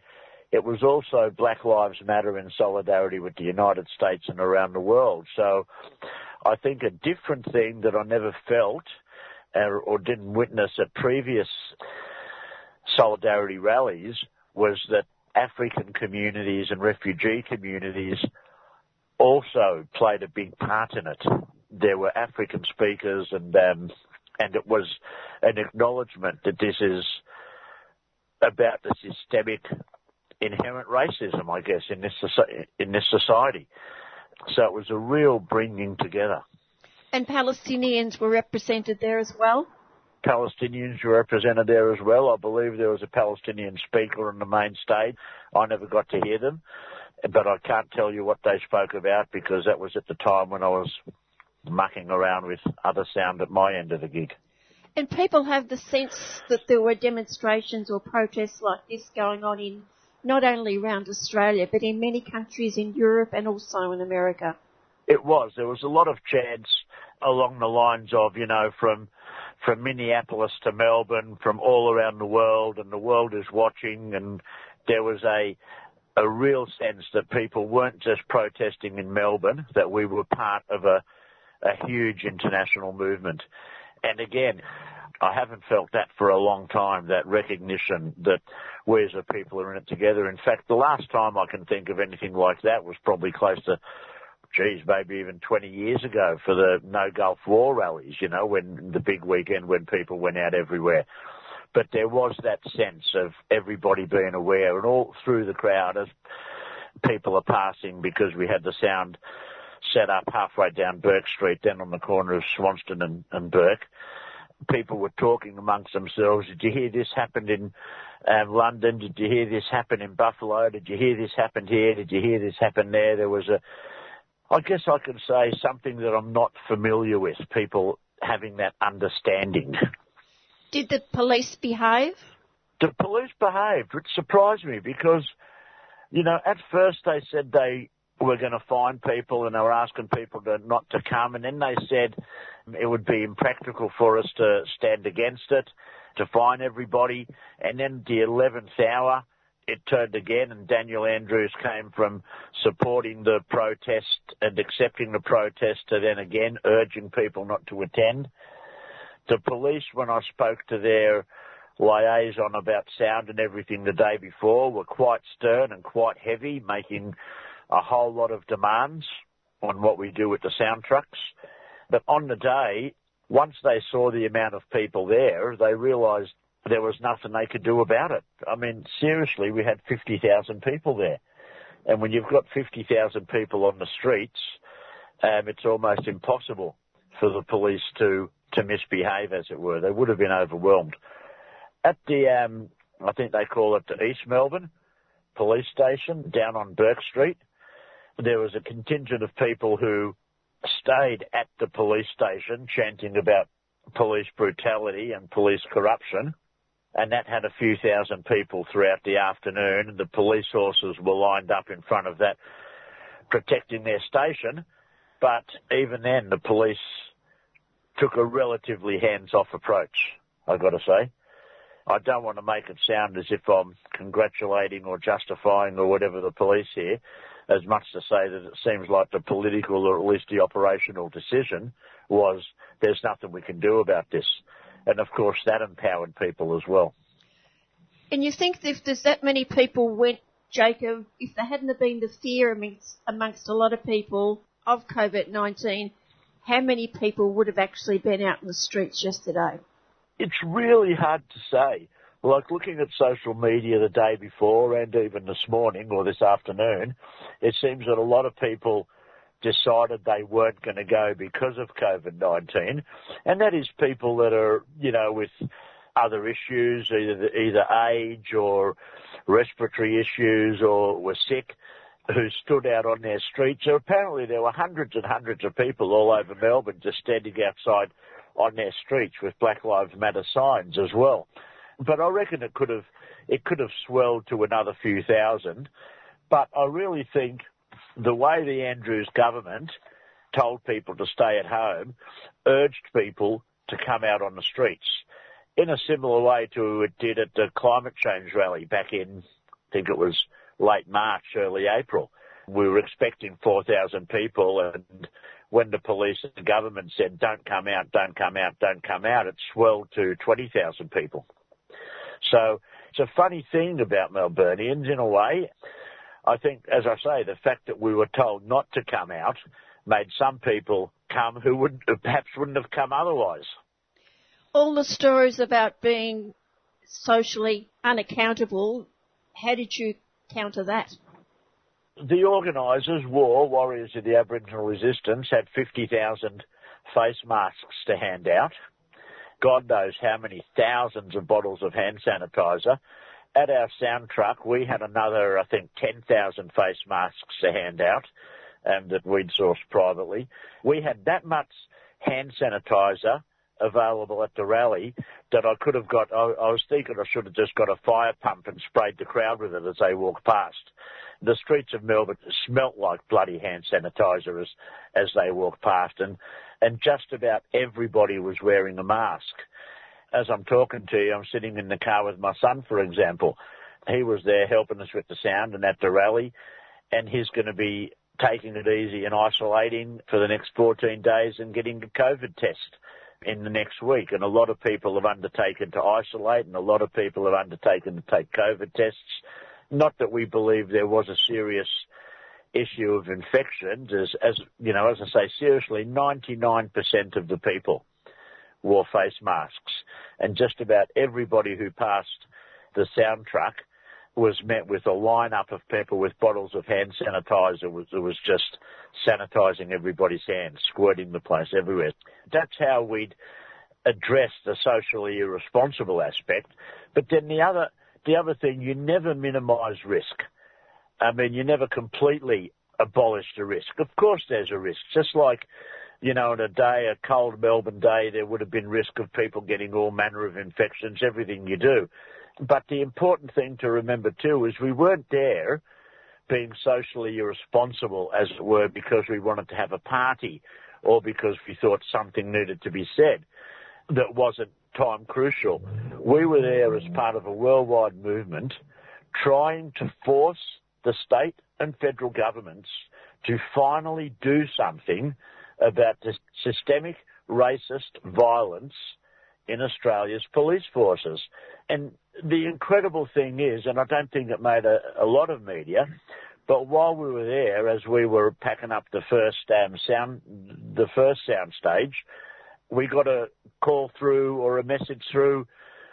it was also Black Lives Matter in solidarity with the United States and around the world. So I think a different thing that I never felt or, or didn't witness at previous solidarity rallies was that African communities and refugee communities also played a big part in it. There were African speakers and um, and it was an acknowledgement that this is about the systemic inherent racism, I guess, in this in this society. So it was a real bringing together. And Palestinians were represented there as well? Palestinians were represented there as well. I believe there was a Palestinian speaker on the main stage. I never got to hear them, but I can't tell you what they spoke about because that was at the time when I was mucking around with other sound at my end of the gig. And people have the sense that there were demonstrations or protests like this going on in not only around Australia, but in many countries in Europe and also in America. It was. There was a lot of chants along the lines of, you know, from from Minneapolis to Melbourne, from all around the world, and the world is watching. And there was a a real sense that people weren't just protesting in Melbourne; that we were part of a a huge international movement. And again, I haven't felt that for a long time, that recognition that we as a people are in it together. In fact, the last time I can think of anything like that was probably close to, geez, maybe even 20 years ago for the No Gulf War rallies, you know, when the big weekend when people went out everywhere. But there was that sense of everybody being aware and all through the crowd as people are passing because we had the sound set up halfway down Bourke Street, then on the corner of Swanston and, and Bourke people were talking amongst themselves. Did you hear this happened in um, London? Did you hear this happen in Buffalo? Did you hear this happened here? Did you hear this happen there? There was a, I guess I can say something that I'm not familiar with. People having that understanding. Did the police behave? The police behaved, which surprised me because, you know, at first they said they were going to find people and they were asking people to not to come, and then they said it would be impractical for us to stand against it, to fine everybody. And then the 11th hour, it turned again, and Daniel Andrews came from supporting the protest and accepting the protest to then again urging people not to attend. The police, when I spoke to their liaison about sound and everything the day before, were quite stern and quite heavy, making a whole lot of demands on what we do with the sound trucks. But on the day, once they saw the amount of people there, they realised there was nothing they could do about it. I mean, seriously, we had 50,000 people there. And when you've got 50,000 people on the streets, um, it's almost impossible for the police to, to misbehave, as it were. They would have been overwhelmed. At the, um, I think they call it the East Melbourne police station down on Bourke Street, there was a contingent of people who stayed at the police station chanting about police brutality and police corruption. And that had a few thousand people throughout the afternoon. The police horses were lined up in front of that, protecting their station. But even then, the police took a relatively hands-off approach, I've got to say. I don't want to make it sound as if I'm congratulating or justifying or whatever the police here as much to say that it seems like the political or at least the operational decision was there's nothing we can do about this. And of course that empowered people as well. And you think if there's that many people went, Jacob, if there hadn't been the fear amongst, amongst a lot of people of COVID-19, how many people would have actually been out in the streets yesterday? It's really hard to say. Like looking at social media the day before and even this morning or this afternoon, it seems that a lot of people decided they weren't going to go because of COVID-19. And that is people that are, you know, with other issues, either, either age or respiratory issues or were sick who stood out on their streets. So apparently there were hundreds and hundreds of people all over Melbourne just standing outside on their streets with Black Lives Matter signs as well. but I reckon it could have it could have swelled to another few thousand. But I really think the way the Andrews government told people to stay at home urged people to come out on the streets in a similar way to it did at the climate change rally back in, I think it was late March, early April. We were expecting 4,000 people and when the police and the government said, don't come out, don't come out, don't come out, it swelled to 20,000 people. So it's a funny thing about Melburnians in a way. I think, as I say, the fact that we were told not to come out made some people come who would perhaps wouldn't have come otherwise. All the stories about being socially unaccountable, how did you counter that? The organisers, War, Warriors of the Aboriginal Resistance, had 50,000 face masks to hand out. God knows how many thousands of bottles of hand sanitizer. At our sound truck, we had another, I think, 10,000 face masks to hand out um, that we'd sourced privately. We had that much hand sanitizer available at the rally that I could have got. I, I was thinking I should have just got a fire pump and sprayed the crowd with it as they walked past. The streets of Melbourne smelt like bloody hand sanitizer as, as they walked past, and and just about everybody was wearing a mask. As I'm talking to you, I'm sitting in the car with my son, for example. He was there helping us with the sound and at the rally, and he's going to be taking it easy and isolating for the next 14 days and getting a COVID test in the next week. And a lot of people have undertaken to isolate and a lot of people have undertaken to take COVID tests. Not that we believe there was a serious issue of infections, as, as you know, as I say, seriously, 99% of the people wore face masks, and just about everybody who passed the sound truck was met with a lineup of people with bottles of hand sanitizer. It was, it was just sanitising everybody's hands, squirting the place everywhere. That's how we'd address the socially irresponsible aspect. But then the other, the other thing, you never minimise risk. I mean, you never completely abolish the risk. Of course, there's a risk. Just like, you know, in a day, a cold Melbourne day, there would have been risk of people getting all manner of infections, everything you do. But the important thing to remember too is we weren't there being socially irresponsible, as it were, because we wanted to have a party or because we thought something needed to be said that wasn't time crucial. We were there as part of a worldwide movement trying to force the state and federal governments to finally do something about the systemic racist violence in Australia's police forces. And the incredible thing is, and I don't think it made a, a lot of media, but while we were there, as we were packing up the first um, sound, the first sound stage, we got a call through or a message through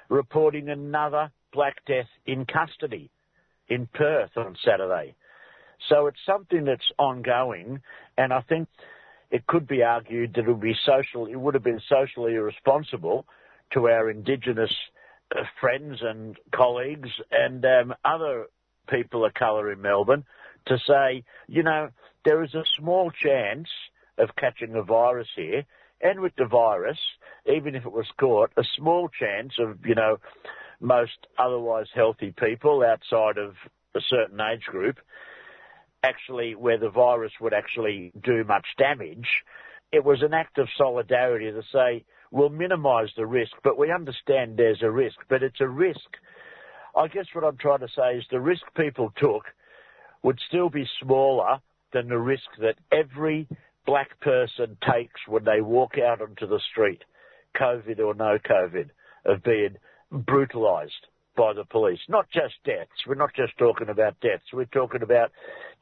reporting another black death in custody in Perth on Saturday. So it's something that's ongoing, and I think it could be argued that it would be social, it would have been socially irresponsible to our Indigenous friends and colleagues and um, other people of colour in Melbourne to say, you know, there is a small chance of catching a virus here, and with the virus, even if it was caught, a small chance of, you know, most otherwise healthy people outside of a certain age group, actually where the virus would actually do much damage. It was an act of solidarity to say, we'll minimise the risk, but we understand there's a risk, but it's a risk. I guess what I'm trying to say is the risk people took would still be smaller than the risk that every black person takes when they walk out onto the street, COVID or no COVID, of being brutalised by the police. Not just deaths. We're not just talking about deaths. We're talking about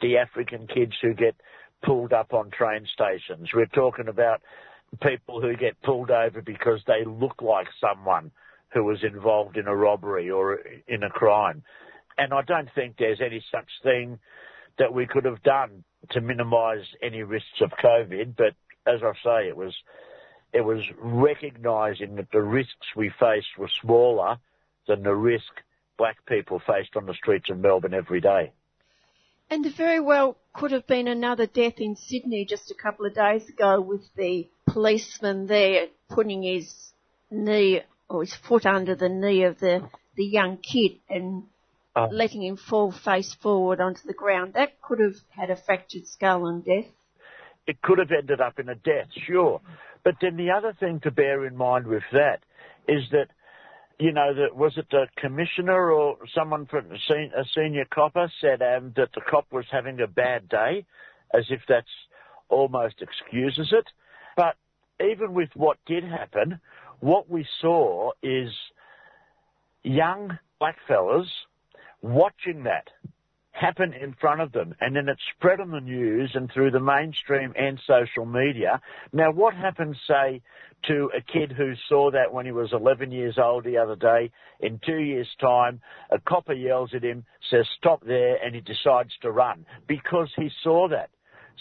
the African kids who get pulled up on train stations. We're talking about people who get pulled over because they look like someone who was involved in a robbery or in a crime. And I don't think there's any such thing that we could have done to minimise any risks of COVID. But as I say, it was it was recognising that the risks we faced were smaller than the risk black people faced on the streets of Melbourne every day. And there very well could have been another death in Sydney just a couple of days ago with the policeman there putting his knee or his foot under the knee of the, the young kid and Oh. letting him fall face forward onto the ground. That could have had a fractured skull and death. it could have ended up in a death, sure. But then the other thing to bear in mind with that is that, you know, was it the commissioner or someone from a sen- a senior copper said um, that the cop was having a bad day, as if that's almost excuses it. But even with what did happen, what we saw is young blackfellas watching that happen in front of them and then it spread on the news and through the mainstream and social media. Now what happens say to a kid who saw that when he was 11 years old the other day in two years time a copper yells at him says stop there and he decides to run because he saw that.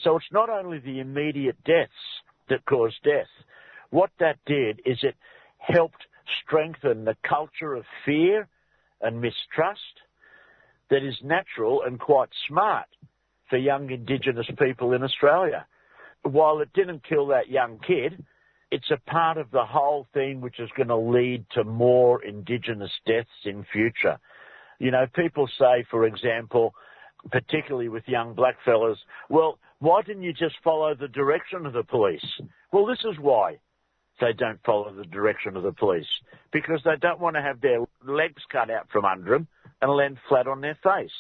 So it's not only the immediate deaths that cause death. What that did is it helped strengthen the culture of fear and mistrust that is natural and quite smart for young Indigenous people in Australia. While it didn't kill that young kid, it's a part of the whole thing which is going to lead to more Indigenous deaths in future. You know, people say, for example, particularly with young blackfellas, well, why didn't you just follow the direction of the police? Well, this is why they don't follow the direction of the police. Because they don't want to have their legs cut out from under them and land flat on their face.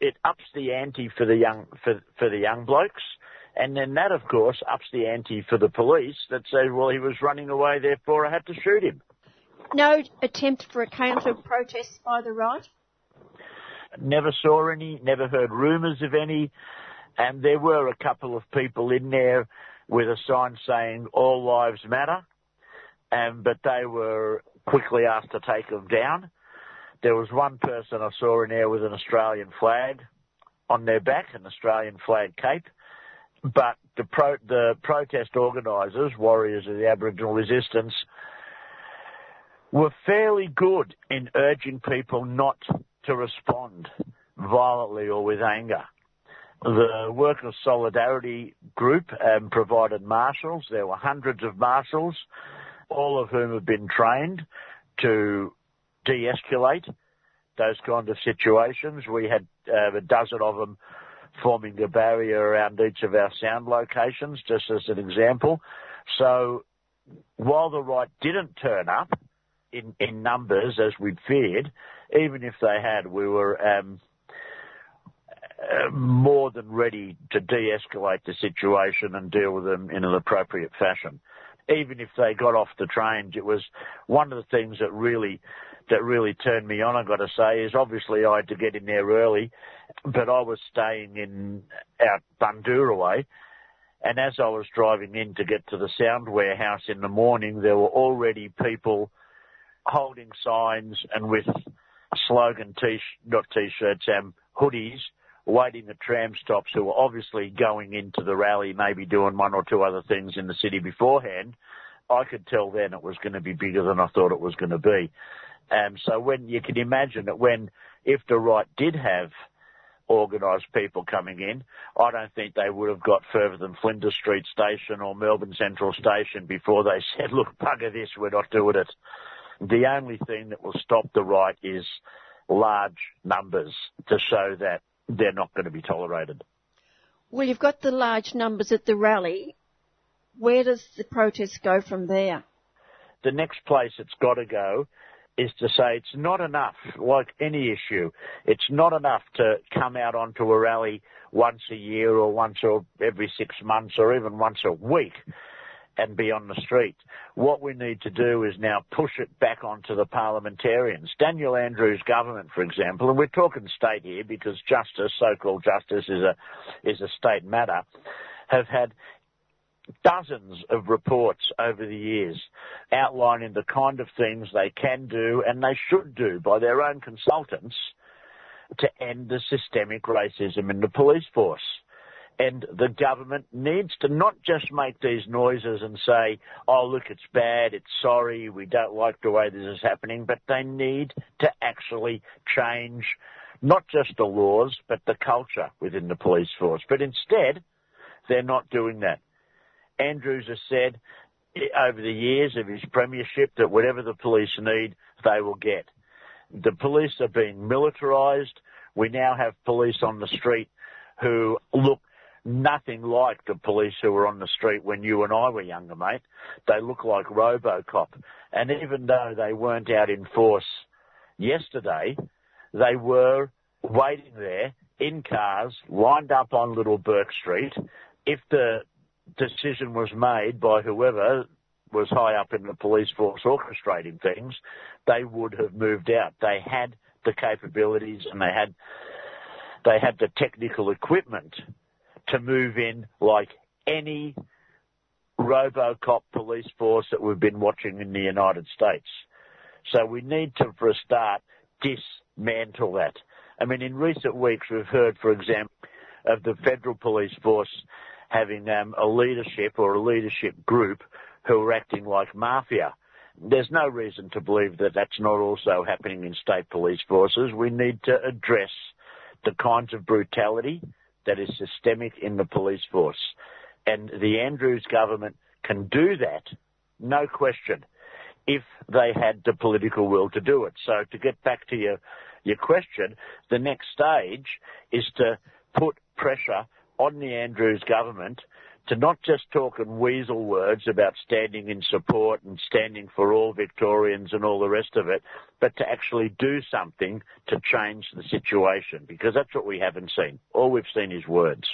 It ups the ante for the young, for, for the young blokes. And then that, of course, ups the ante for the police that say, well, he was running away, therefore I had to shoot him. No attempt for a counter protest by the right? Never saw any, never heard rumours of any. And there were a couple of people in there with a sign saying all lives matter. Um, but they were quickly asked to take them down. There was one person I saw in there with an Australian flag on their back, an Australian flag cape. But the, pro- the protest organisers, warriors of the Aboriginal resistance, were fairly good in urging people not to respond violently or with anger. The Workers' Solidarity Group um, provided marshals. There were hundreds of marshals, all of whom have been trained to de-escalate those kind of situations. We had uh, a dozen of them forming a barrier around each of our sound locations, just as an example. So while the right didn't turn up in, in numbers as we'd feared, even if they had, we were um, more than ready to de-escalate the situation and deal with them in an appropriate fashion. Even if they got off the trains, it was one of the things that really that really turned me on. I've got to say is obviously I had to get in there early, but I was staying in out Bundoora way, and as I was driving in to get to the sound warehouse in the morning, there were already people holding signs and with slogan t not t-shirts and hoodies waiting at tram stops who were obviously going into the rally, maybe doing one or two other things in the city beforehand. I could tell then it was going to be bigger than I thought it was going to be. Um, so when you can imagine that when, if the right did have organised people coming in, I don't think they would have got further than Flinders Street Station or Melbourne Central Station before they *laughs* said, look, bugger this, we're not doing it. The only thing that will stop the right is large numbers to show that they're not going to be tolerated. Well, you've got the large numbers at the rally. Where does the protest go from there? The next place it's got to go is to say it's not enough, like any issue, it's not enough to come out onto a rally once a year or once or every six months or even once a week and be on the street. What we need to do is now push it back onto the parliamentarians. Daniel Andrews' government, for example, and we're talking state here because justice, so-called justice, is a is a state matter, have had dozens of reports over the years outlining the kind of things they can do and they should do by their own consultants to end the systemic racism in the police force. And the government needs to not just make these noises and say, oh, look, it's bad, it's sorry, we don't like the way this is happening, but they need to actually change not just the laws, but the culture within the police force. But instead, they're not doing that. Andrews has said over the years of his premiership that whatever the police need, they will get. The police are being militarised. We now have police on the street who look nothing like the police who were on the street when you and I were younger, mate. They look like Robocop. And even though they weren't out in force yesterday, they were waiting there in cars, lined up on Little Burke Street. If the decision was made by whoever was high up in the police force orchestrating things, they would have moved out. They had the capabilities and they had they had the technical equipment to move in like any Robocop police force that we've been watching in the United States. So we need to, for a start, dismantle that. I mean, in recent weeks, we've heard, for example, of the federal police force having um, a leadership or a leadership group who are acting like mafia. There's no reason to believe that that's not also happening in state police forces. We need to address the kinds of brutality that is systemic in the police force. And the Andrews government can do that, no question, if they had the political will to do it. So to get back to your, your question, the next stage is to put pressure on the Andrews government to not just talk in weasel words about standing in support and standing for all Victorians and all the rest of it, but to actually do something to change the situation because that's what we haven't seen. All we've seen is words.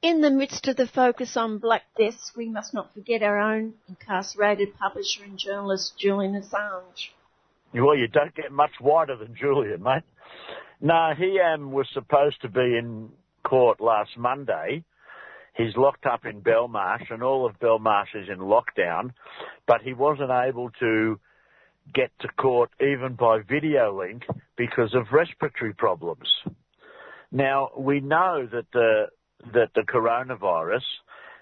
In the midst of the focus on black deaths, we must not forget our own incarcerated publisher and journalist Julian Assange. Well, you don't get much wider than Julian, mate. No, he um, was supposed to be in court last Monday. He's locked up in Belmarsh and all of Belmarsh is in lockdown, but he wasn't able to get to court even by video link because of respiratory problems. Now, we know that the, that the coronavirus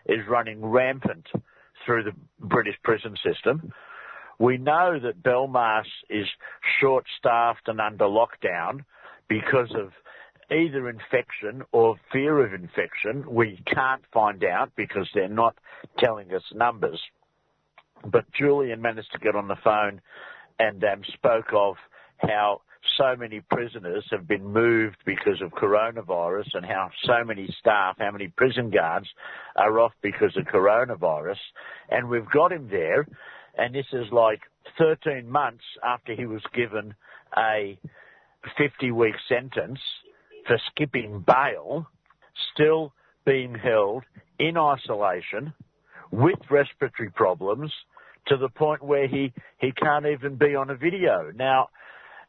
is running rampant through the British prison system. We know that Belmarsh is short staffed and under lockdown because of either infection or fear of infection. We can't find out because they're not telling us numbers. But Julian managed to get on the phone and um, spoke of how so many prisoners have been moved because of coronavirus and how so many staff, how many prison guards are off because of coronavirus. And we've got him there. And this is like 13 months after he was given a 50 week sentence for skipping bail still being held in isolation with respiratory problems to the point where he, he can't even be on a video. Now,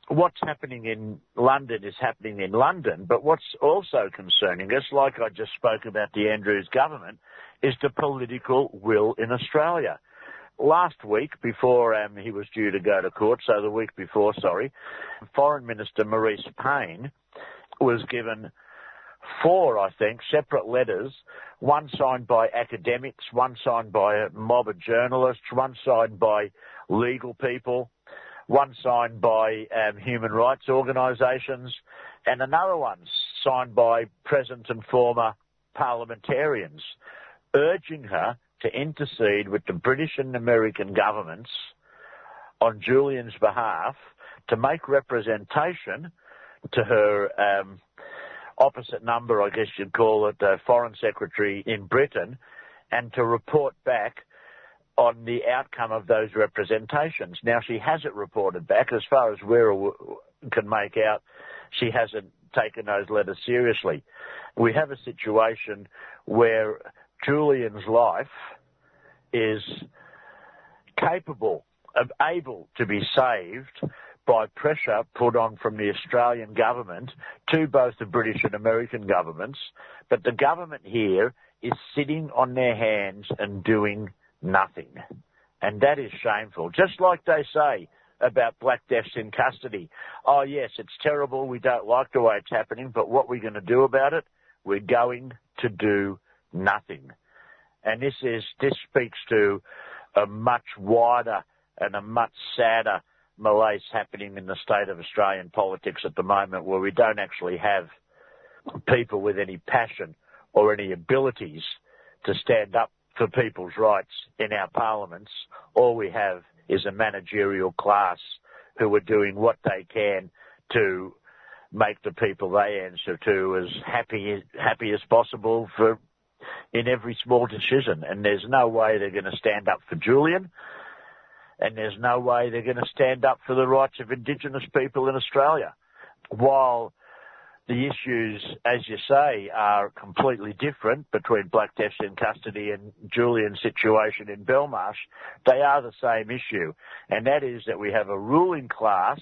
what's happening in London is happening in London, but what's also concerning us, like I just spoke about the Andrews government, is the political will in Australia. Last week, before um, he was due to go to court, so the week before, sorry, Foreign Minister Marise Payne was given four, I think, separate letters, one signed by academics, one signed by a mob of journalists, one signed by legal people, one signed by um, human rights organisations, and another one signed by present and former parliamentarians, urging her to intercede with the British and American governments on Julian's behalf to make representation to her um, opposite number, I guess you'd call it, uh, Foreign Secretary in Britain, and to report back on the outcome of those representations. Now, she hasn't reported back. As far as we can make out, she hasn't taken those letters seriously. We have a situation where Julian's life is capable of able to be saved by pressure put on from the Australian government to both the British and American governments. But the government here is sitting on their hands and doing nothing. And that is shameful. Just like they say about black deaths in custody. Oh yes, it's terrible. We don't like the way it's happening, but what are we're going to do about it? We're going to do nothing. And this is, this speaks to a much wider and a much sadder malaise happening in the state of Australian politics at the moment where we don't actually have people with any passion or any abilities to stand up for people's rights in our parliaments. All we have is a managerial class who are doing what they can to make the people they answer to as happy happy as possible for in every small decision. And there's no way they're going to stand up for Julian, and there's no way they're going to stand up for the rights of Indigenous people in Australia. While the issues, as you say, are completely different between Black Deaths in custody and Julian's situation in Belmarsh, they are the same issue. And that is that we have a ruling class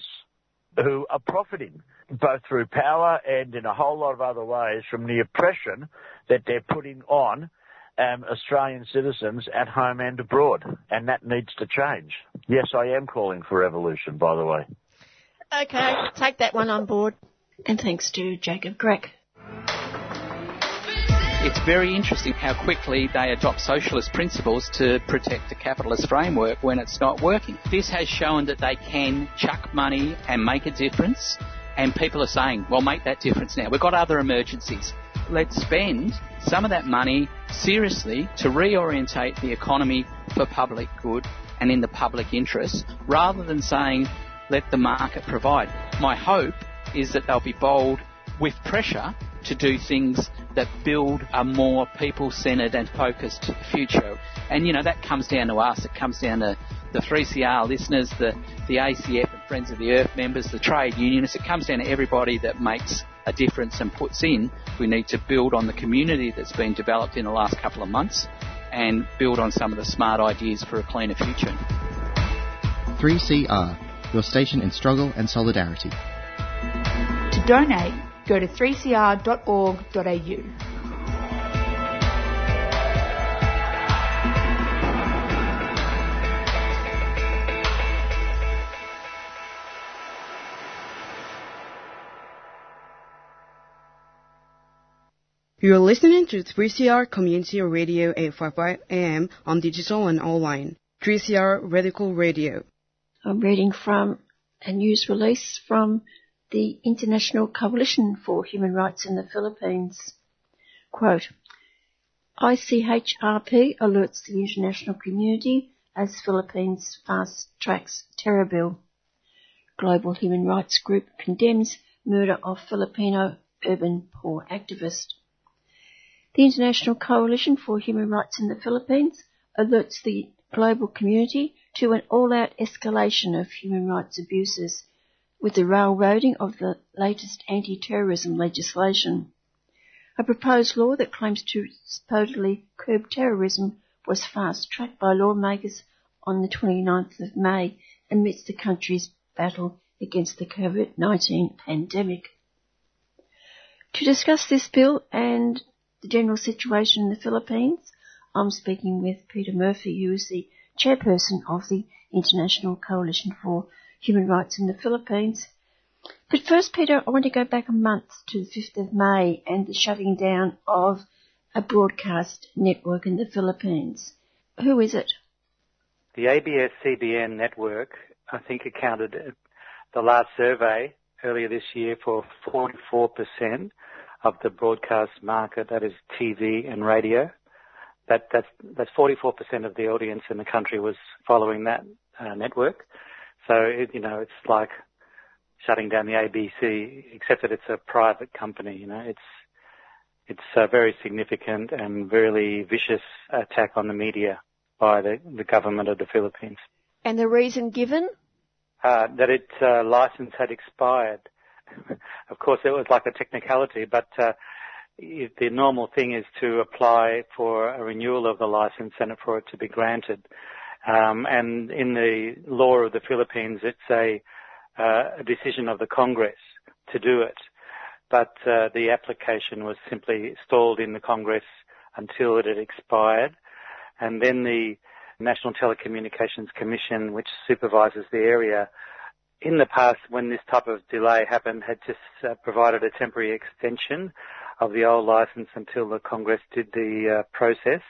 who are profiting both through power and in a whole lot of other ways from the oppression that they're putting on um, Australian citizens at home and abroad. And that needs to change. Yes, I am calling for revolution, by the way. Okay, take that one on board. And thanks to Jacob Grech. It's very interesting how quickly they adopt socialist principles to protect the capitalist framework when it's not working. This has shown that they can chuck money and make a difference, and people are saying, well, make that difference now. We've got other emergencies. Let's spend some of that money seriously to reorientate the economy for public good and in the public interest, rather than saying, let the market provide. My hope is that they'll be bold with pressure to do things that build a more people-centred and focused future. And, you know, that comes down to us. It comes down to the 3CR listeners, the, the ACF and Friends of the Earth members, the trade unionists. It comes down to everybody that makes a difference and puts in. We need to build on the community that's been developed in the last couple of months and build on some of the smart ideas for a cleaner future. 3CR, your station in struggle and solidarity. To donate, go to 3cr.org.au. You're listening to 3CR Community Radio 855 AM on digital and online. 3CR Radical Radio. I'm reading from a news release from the International Coalition for Human Rights in the Philippines. Quote, ICHRP alerts the international community as Philippines fast tracks terror bill. Global Human Rights Group condemns murder of Filipino urban poor activist. The International Coalition for Human Rights in the Philippines alerts the global community to an all-out escalation of human rights abuses with the railroading of the latest anti-terrorism legislation. A proposed law that claims to supposedly curb terrorism was fast-tracked by lawmakers on the 29th of May amidst the country's battle against the COVID-19 pandemic. To discuss this bill and the general situation in the Philippines, I'm speaking with Peter Murphy, who is the chairperson of the International Coalition for human rights in the Philippines. But first, Peter, I want to go back a month to the 5th of May and the shutting down of a broadcast network in the Philippines. Who is it? The ABS-CBN network, I think, accounted uh, the last survey earlier this year for 44% of the broadcast market, that is TV and radio. That, that's, that's 44% of the audience in the country was following that uh, network. So, it, you know, it's like shutting down the ABC, except that it's a private company, you know, it's, it's a very significant and really vicious attack on the media by the, the government of the Philippines. And the reason given? Uh, that its uh, license had expired. *laughs* of course, it was like a technicality, but uh, the normal thing is to apply for a renewal of the license and for it to be granted. Um, and in the law of the Philippines, it's a, uh, decision of the Congress to do it. But uh, the application was simply stalled in the Congress until it had expired. And then the National Telecommunications Commission, which supervises the area, in the past, when this type of delay happened, had just uh, provided a temporary extension of the old license until the Congress did the uh, process.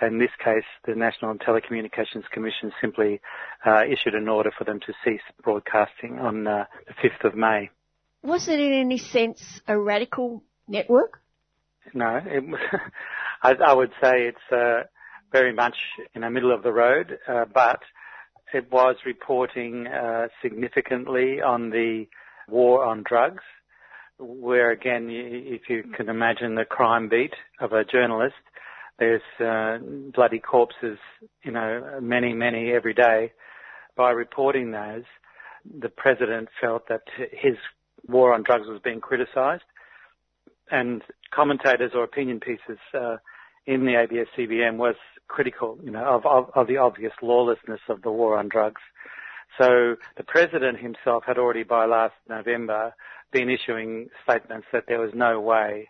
In this case, the National Telecommunications Commission simply uh, issued an order for them to cease broadcasting on uh, the 5th of May. Was it in any sense a radical network? No, it, *laughs* I, I, would say it's uh, very much in the middle of the road, uh, but it was reporting uh, significantly on the war on drugs, where again, if you can imagine the crime beat of a journalist, there's uh, bloody corpses, you know, many, many every day. By reporting those, the president felt that his war on drugs was being criticised, and commentators or opinion pieces uh, in the ABS-CBN was critical, you know, of, of, of the obvious lawlessness of the war on drugs. So the president himself had already by last November been issuing statements that there was no way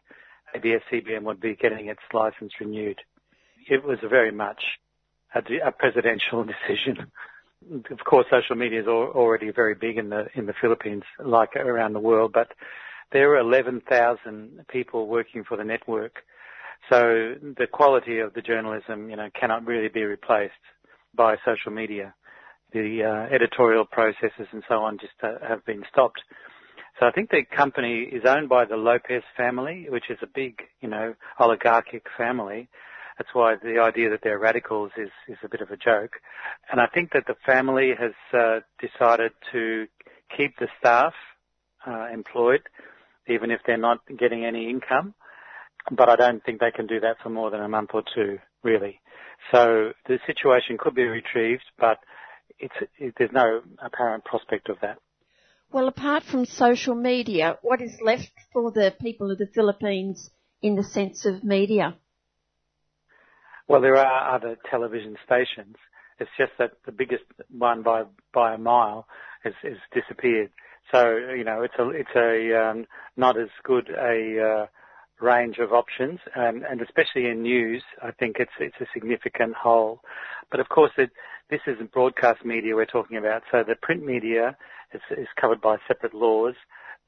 ABS-CBN would be getting its license renewed. It was very much a, a presidential *laughs* decision. Of course, social media is already very big in the in the Philippines, like around the world. But there are 11,000 people working for the network, so the quality of the journalism, you know, cannot really be replaced by social media. The uh, editorial processes and so on just uh, have been stopped. So I think the company is owned by the Lopez family, which is a big, you know, oligarchic family. That's why the idea that they're radicals is, is a bit of a joke. And I think that the family has uh, decided to keep the staff uh, employed, even if they're not getting any income. But I don't think they can do that for more than a month or two, really. So the situation could be retrieved, but it's, it, there's no apparent prospect of that. Well, apart from social media, what is left for the people of the Philippines in the sense of media? Well, there are other television stations. It's just that the biggest one by by a mile has, has disappeared. So you know, it's a it's a um, not as good a uh, range of options, and, and especially in news, I think it's it's a significant hole. But of course, it, this isn't broadcast media we're talking about. So the print media is, is covered by separate laws,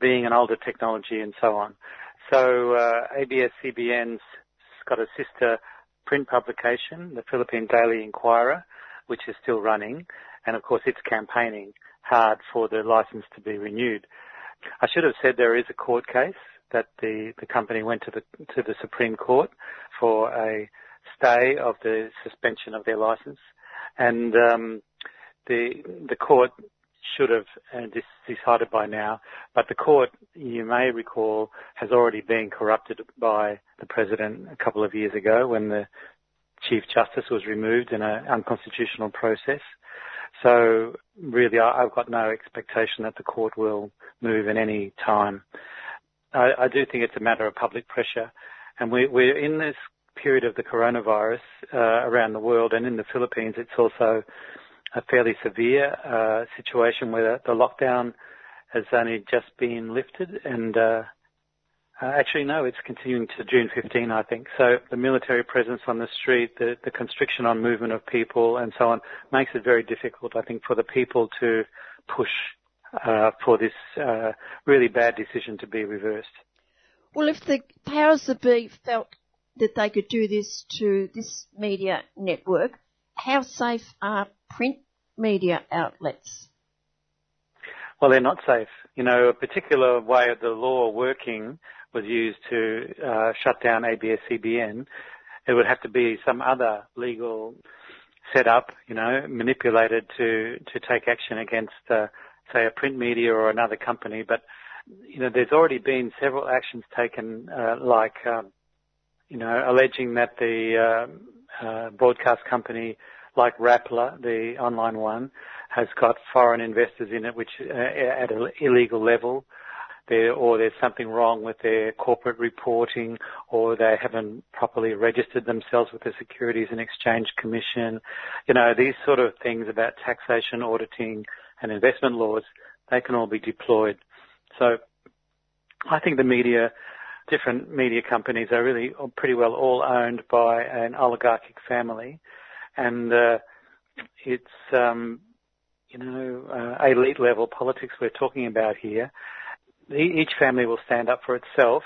being an older technology and so on. So uh, ABS-CBN's got a sister print publication, the Philippine Daily Inquirer, which is still running, and of course it's campaigning hard for the license to be renewed. I should have said there is a court case that the, the company went to the to the Supreme Court for a stay of the suspension of their license, and um, the the court should have uh, decided by now. But the court, you may recall, has already been corrupted by the president a couple of years ago when the chief justice was removed in an unconstitutional process. So really, I've got no expectation that the court will move in any time. I, I do think it's a matter of public pressure, and we, we're in this period of the coronavirus uh, around the world, and in the Philippines, it's also a fairly severe uh, situation where the lockdown has only just been lifted and uh, uh, actually no, it's continuing to June 15, I think. So the military presence on the street, the, the constriction on movement of people and so on makes it very difficult, I think, for the people to push uh, for this uh, really bad decision to be reversed. Well, if the powers that be felt that they could do this to this media network, how safe are print media outlets? Well, they're not safe. You know, a particular way of the law working was used to uh, shut down ABS-CBN. It would have to be some other legal setup, you know, manipulated to to take action against, uh, say, a print media or another company. But you know, there's already been several actions taken, uh, like um, you know, alleging that the uh, uh, broadcast company like Rappler, the online one, has got foreign investors in it, which uh, at an illegal level. There, or there's something wrong with their corporate reporting, or they haven't properly registered themselves with the Securities and Exchange Commission. You know, these sort of things about taxation, auditing, and investment laws, they can all be deployed. So I think the media, different media companies are really pretty well all owned by an oligarchic family and uh, it's um, you know uh, elite level politics we're talking about here. Each family will stand up for itself,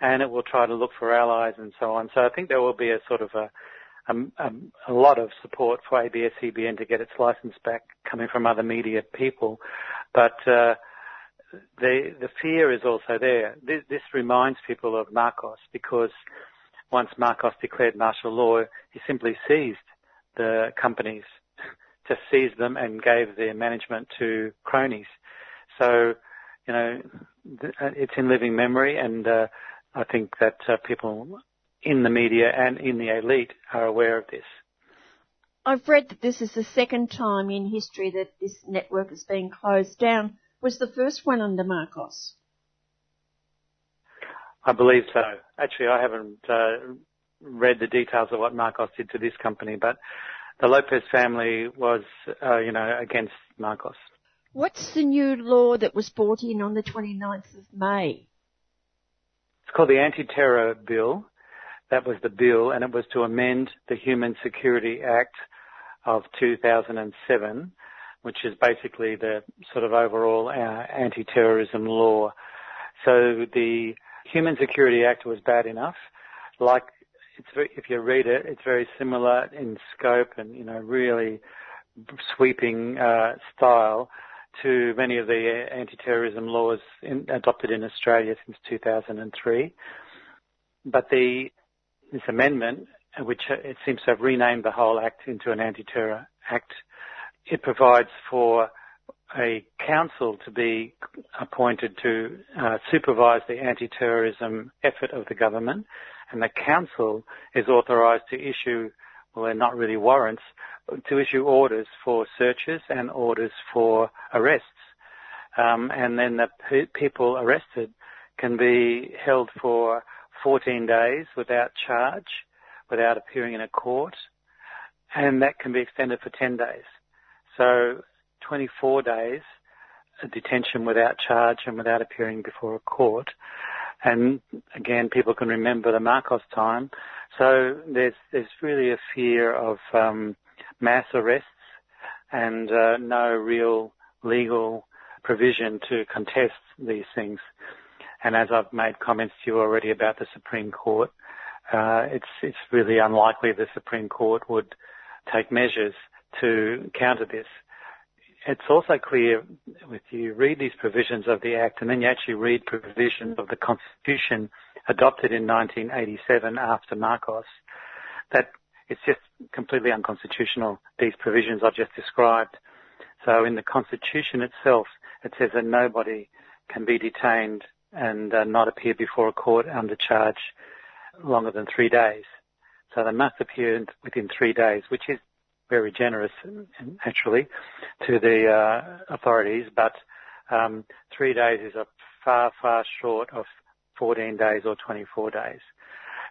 and it will try to look for allies and so on. So I think there will be a sort of a a, a lot of support for ABS-CBN to get its license back coming from other media people, but uh, the the fear is also there. This, this reminds people of Marcos because once Marcos declared martial law, he simply seized the companies, *laughs* just seized them and gave their management to cronies. So, you know, it's in living memory, and uh, I think that uh, people in the media and in the elite are aware of this. I've read that this is the second time in history that this network has been closed down. Was the first one under Marcos? I believe so. Actually, I haven't uh, read the details of what Marcos did to this company, but the Lopez family was, uh, you know, against Marcos. What's the new law that was brought in on the 29th of May? It's called the Anti-Terror Bill. That was the bill, and it was to amend the Human Security Act of 2007, which is basically the sort of overall uh, anti-terrorism law. So the Human Security Act was bad enough. Like, very, if you read it, it's very similar in scope and, you know, really sweeping uh, style to many of the anti-terrorism laws in, adopted in Australia since 2003. But the, this amendment, which it seems to have renamed the whole act into an anti-terror act, it provides for a council to be appointed to uh, supervise the anti-terrorism effort of the government, and the council is authorised to issue, well, they're not really warrants, to issue orders for searches and orders for arrests. Um, and then the pe- people arrested can be held for 14 days without charge, without appearing in a court, and that can be extended for 10 days. So 24 days detention without charge and without appearing before a court. And again, people can remember the Marcos time. So there's there's really a fear of um, mass arrests and uh, no real legal provision to contest these things. And as I've made comments to you already about the Supreme Court, uh, it's it's really unlikely the Supreme Court would take measures to counter this it's also clear if you read these provisions of the Act and then you actually read provisions of the Constitution adopted in 1987 after Marcos, that it's just completely unconstitutional, these provisions I've just described. So in the Constitution itself, it says that nobody can be detained and uh, not appear before a court under charge longer than three days. So they must appear within three days, which is very generous, actually, to the uh, authorities, but um, three days is a far, far short of 14 days or 24 days.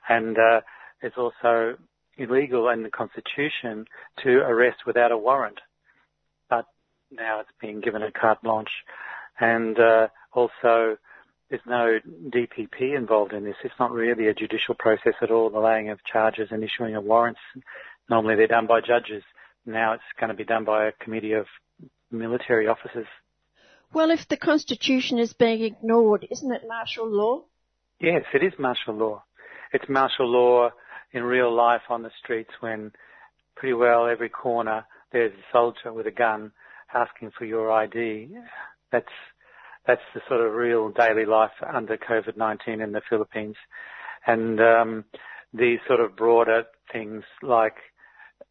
And uh, it's also illegal in the Constitution to arrest without a warrant, but now it's being given a carte blanche. And uh, also, there's no DPP involved in this. It's not really a judicial process at all, the laying of charges and issuing of warrants. Normally they're done by judges. Now it's going to be done by a committee of military officers. Well, if the Constitution is being ignored, isn't it martial law? Yes, it is martial law. It's martial law in real life on the streets when pretty well every corner there's a soldier with a gun asking for your ID. That's that's the sort of real daily life under COVID-19 in the Philippines. And um, these sort of broader things like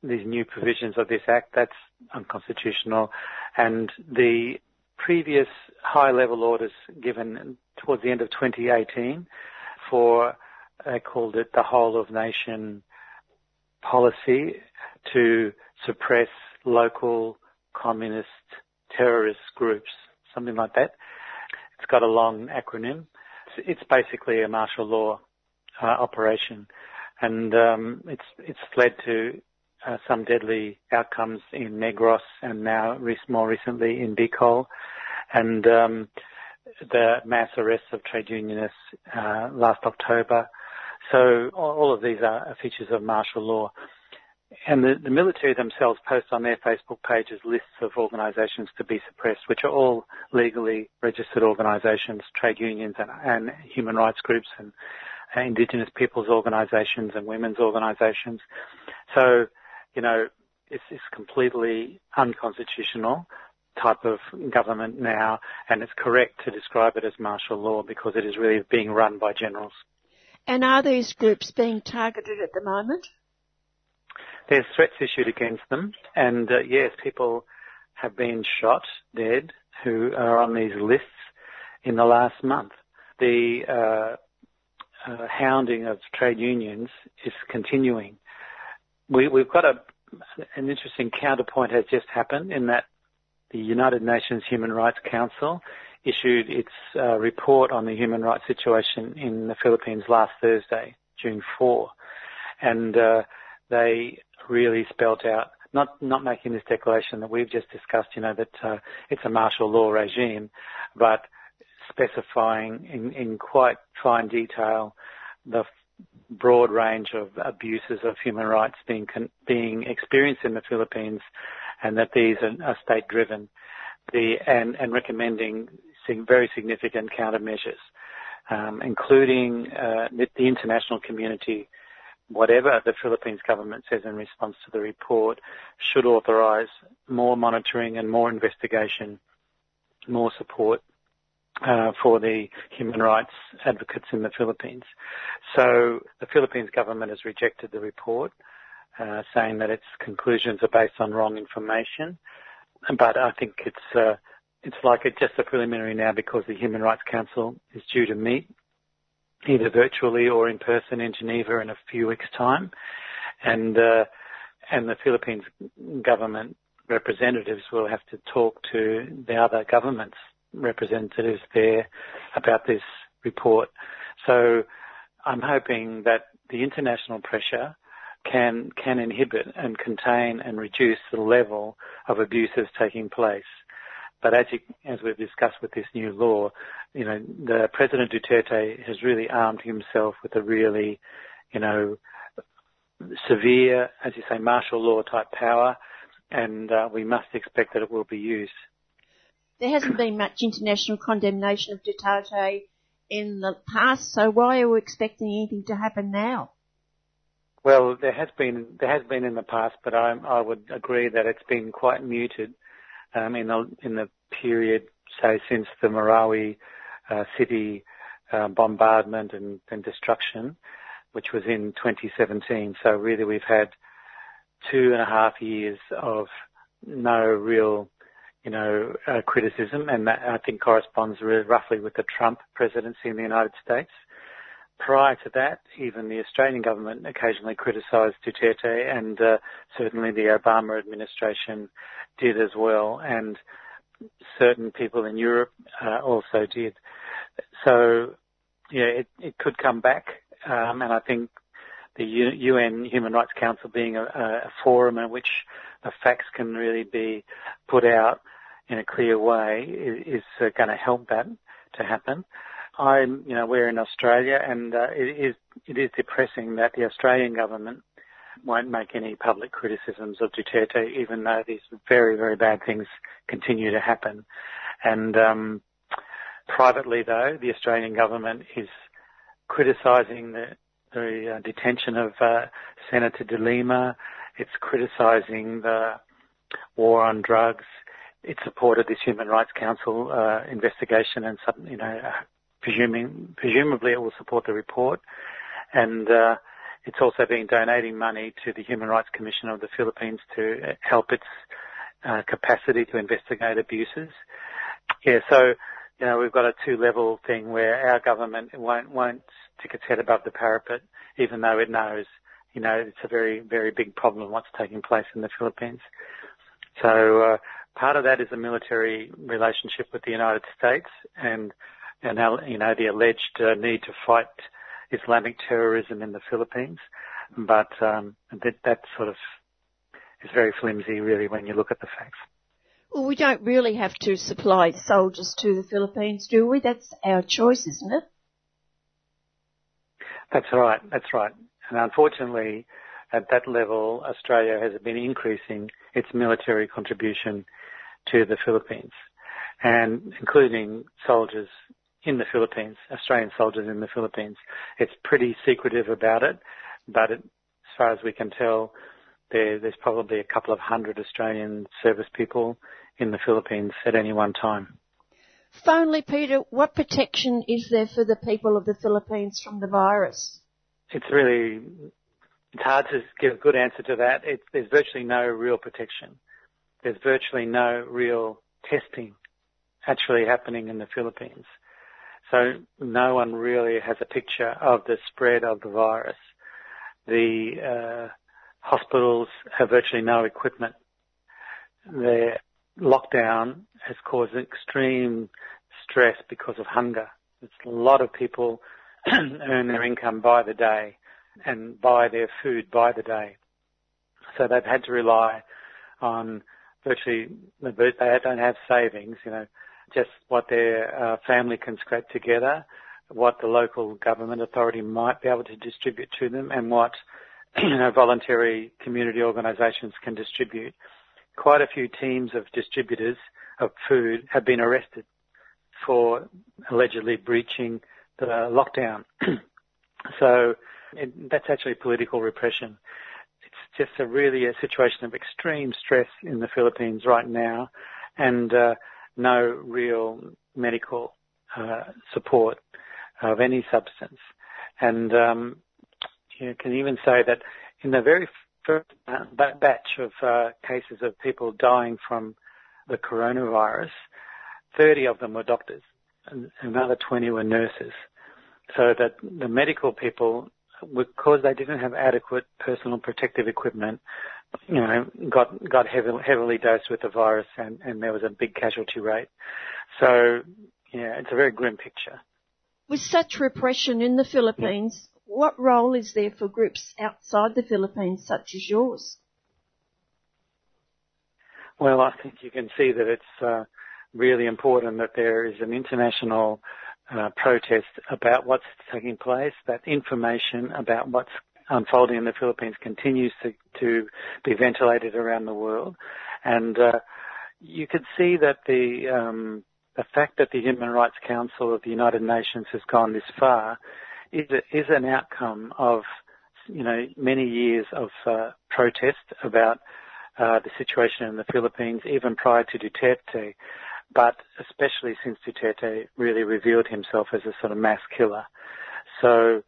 these new provisions of this act, that's unconstitutional. And the previous high level orders given towards the end of 2018 for, they called it the whole of nation policy to suppress local communist terrorist groups, something like that. It's got a long acronym. It's, basically a martial law uh, operation, and um, it's it's led to uh, some deadly outcomes in Negros and now more recently in Bicol, and um, the mass arrests of trade unionists uh, last October. So all of these are features of martial law. And the, the, military themselves post on their Facebook pages lists of organisations to be suppressed, which are all legally registered organisations, trade unions and, and human rights groups and uh, Indigenous peoples organisations and women's organisations. So, you know, it's, it's completely unconstitutional type of government now, and it's correct to describe it as martial law because it is really being run by generals. And are these groups being targeted at the moment? There's threats issued against them, and uh, yes, people have been shot dead who are on these lists in the last month. The uh, uh, hounding of trade unions is continuing. We, have got a, an interesting counterpoint has just happened in that the United Nations Human Rights Council issued its uh, report on the human rights situation in the Philippines last Thursday, June 4, and uh, they really spelt out not not making this declaration that we've just discussed, you know, that uh, it's a martial law regime, but specifying in, in quite fine detail the broad range of abuses of human rights being being experienced in the Philippines, and that these are, are state driven, the and and recommending very significant countermeasures, um, including uh, the international community whatever the Philippines government says in response to the report should authorise more monitoring and more investigation, more support uh, for the human rights advocates in the Philippines. So the Philippines government has rejected the report, uh, saying that its conclusions are based on wrong information. But I think it's uh, it's like it's just a preliminary now because the Human Rights Council is due to meet either virtually or in person in Geneva in a few weeks' time, and uh, and the Philippines government representatives will have to talk to the other governments representatives there about this report. So I'm hoping that the international pressure can can inhibit and contain and reduce the level of abuses taking place. But as, you, as we've discussed with this new law, you know, the President Duterte has really armed himself with a really, you know, severe, as you say, martial law type power, and uh, we must expect that it will be used. There hasn't been much international condemnation of Duterte in the past, so why are we expecting anything to happen now? Well, there has been there has been in the past, but I, I would agree that it's been quite muted in the in the period, say, since the Marawi uh, city uh, bombardment and, destruction, which was in 2017. So really, we've had two and a half years of no real, you know, uh, criticism, and that I think corresponds roughly with the Trump presidency in the United States. Prior to that, even the Australian government occasionally criticised Duterte, and certainly the Obama administration did as well, and certain people in Europe uh, also did. So, yeah, it, it could come back, um, and I think the UN Human Rights Council being a, a forum in which the facts can really be put out in a clear way is, is uh, going to help that to happen. I'm, you know, we're in Australia, and uh, it is it is depressing that the Australian government won't make any public criticisms of Duterte, even though these very very bad things continue to happen. And um, privately, though, the Australian government is criticising the, the uh, detention of uh, Senator De Lima. It's criticising the war on drugs. It supported this Human Rights Council uh, investigation and, you know, presuming, presumably it will support the report. And uh, it's also been donating money to the Human Rights Commission of the Philippines to help its uh, capacity to investigate abuses. Yeah, so you know we've got a two-level thing where our government won't won't stick its head above the parapet, even though it knows you know it's a very very big problem what's taking place in the Philippines. So uh, part of that is a military relationship with the United States and and you know the alleged uh, need to fight Islamic terrorism in the Philippines, but um, that that sort of is very flimsy, really, when you look at the facts. Well, we don't really have to supply soldiers to the Philippines, do we? That's our choice, isn't it? That's right. That's right. And unfortunately, at that level, Australia has been increasing its military contribution to the Philippines, and including soldiers in the Philippines, Australian soldiers in the Philippines. It's pretty secretive about it, but it, as far as we can tell, there, there's probably a couple of hundred Australian service people in the Philippines at any one time. Finally, Peter, what protection is there for the people of the Philippines from the virus? It's really it's hard to give a good answer to that. It, there's virtually no real protection. There's virtually no real testing actually happening in the Philippines. So no one really has a picture of the spread of the virus. The uh, hospitals have virtually no equipment. Their lockdown has caused extreme stress because of hunger. It's a lot of people *clears throat* earn their income by the day and buy their food by the day. So they've had to rely on virtually, they don't have savings, you know, just what their uh, family can scrape together, what the local government authority might be able to distribute to them, and what *clears throat* you know voluntary community organisations can distribute. Quite a few teams of distributors of food have been arrested for allegedly breaching the lockdown. *clears throat* so it, that's actually political repression. It's just a really a situation of extreme stress in the Philippines right now, and uh, no real medical uh, support of any substance. And um, you can even say that in the very first batch of uh, cases of people dying from the coronavirus, 30 of them were doctors, and another 20 were nurses. So that the medical people because they didn't have adequate personal protective equipment, you know, got got heavily, heavily dosed with the virus, and, and there was a big casualty rate. So, yeah, it's a very grim picture. With such repression in the Philippines, what role is there for groups outside the Philippines, such as yours? Well, I think you can see that it's uh, really important that there is an international uh, protest about what's taking place, that information about what's unfolding in the Philippines continues to, to be ventilated around the world. And uh, you could see that the, um, the fact that the Human Rights Council of the United Nations has gone this far is, is an outcome of you know many years of uh, protest about uh, the situation in the Philippines, even prior to Duterte but especially since Duterte really revealed himself as a sort of mass killer. So,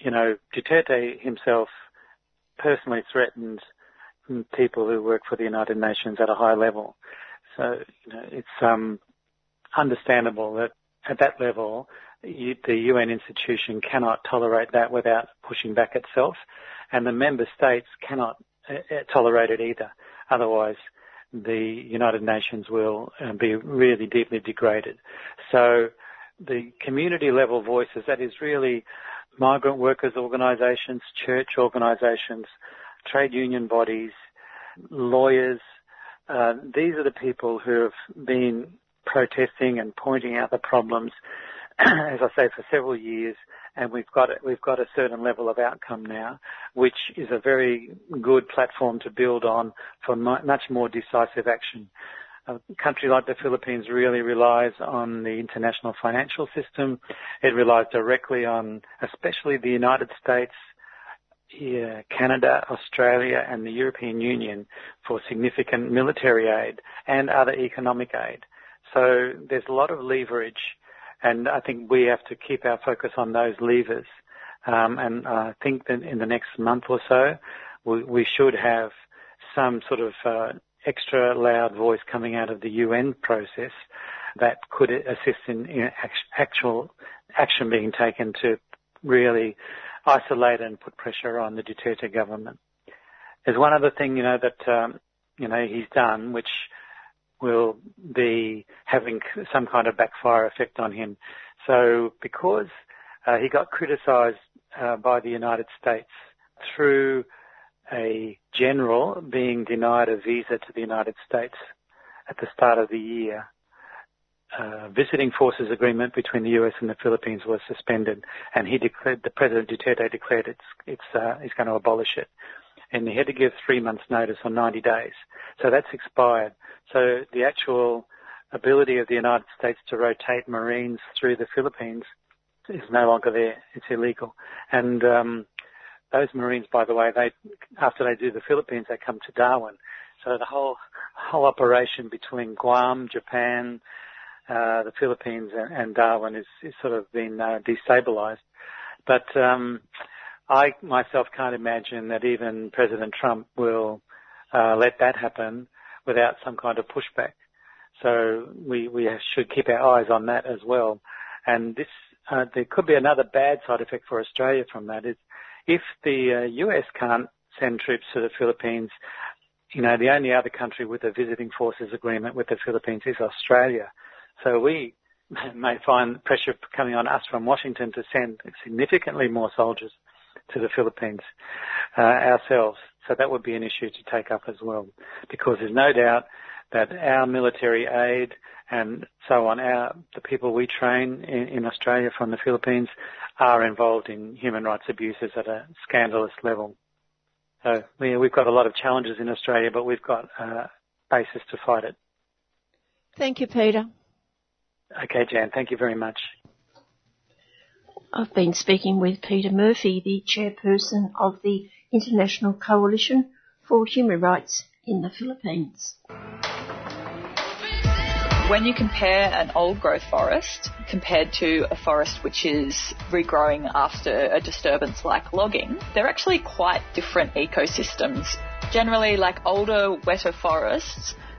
you know, Duterte himself personally threatened people who work for the United Nations at a high level. So, you know, it's um, understandable that at that level, you, the UN institution cannot tolerate that without pushing back itself, and the member states cannot uh, uh tolerate it either. Otherwise, the United Nations will uh, be really deeply degraded. So the community level voices, that is really migrant workers organisations, church organisations, trade union bodies, lawyers, uh, these are the people who have been protesting and pointing out the problems, *clears throat* as I say, for several years and we've got we've got a certain level of outcome now, which is a very good platform to build on for much more decisive action. A country like the Philippines really relies on the international financial system. It relies directly on, especially the United States, Canada, Australia, and the European Union for significant military aid and other economic aid. So there's a lot of leverage and I think we have to keep our focus on those levers. Um, and I think that in the next month or so, we, we should have some sort of uh, extra loud voice coming out of the UN process that could assist in, in actual action being taken to really isolate and put pressure on the Duterte government. There's one other thing, you know, that um, you know he's done, which will be having some kind of backfire effect on him. So because uh, he got criticised uh, by the United States through a general being denied a visa to the United States at the start of the year. Uh, visiting forces agreement between the US and the Philippines was suspended, and he declared the President Duterte declared it's it's uh, he's going to abolish it, and he had to give three months' notice or 90 days. So that's expired. So the actual ability of the United States to rotate Marines through the Philippines is no longer there. It's illegal. And um, those Marines, by the way, they after they do the Philippines, they come to Darwin. So the whole whole operation between Guam, Japan, uh, the Philippines and, and Darwin is, is, sort of been uh, destabilized. But um, I myself can't imagine that even President Trump will uh, let that happen without some kind of pushback. So we, we should keep our eyes on that as well. And this, uh, there could be another bad side effect for Australia from that is if the uh, US can't send troops to the Philippines, you know, the only other country with a visiting forces agreement with the Philippines is Australia. So we *laughs* may find pressure coming on us from Washington to send significantly more soldiers to the Philippines uh, ourselves. So that would be an issue to take up as well, because there's no doubt that our military aid and so on, our, the people we train in, in Australia from the Philippines are involved in human rights abuses at a scandalous level. So we, we've got a lot of challenges in Australia, but we've got uh, basis to fight it. Thank you, Peter. Okay, Jan, thank you very much. I've been speaking with Peter Murphy, the chairperson of the International Coalition for Human Rights in the Philippines. When you compare an old growth forest compared to a forest which is regrowing after a disturbance like logging, they're actually quite different ecosystems. Generally, like older, wetter forests,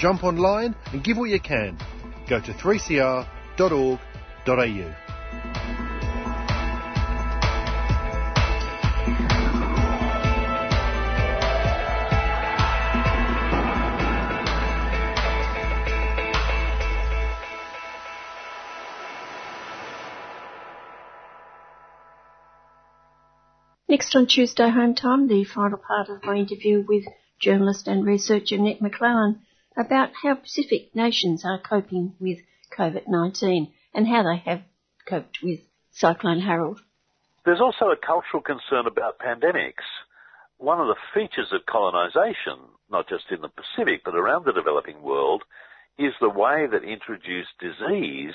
Jump online and give what you can. Go to 3cr.org.au. Next on Tuesday Home Time, the final part of my interview with journalist and researcher Nick Maclellan about how Pacific nations are coping with COVID-19 and how they have coped with Cyclone Harold. There's also a cultural concern about pandemics. One of the features of colonisation, not just in the Pacific but around the developing world, is the way that introduced disease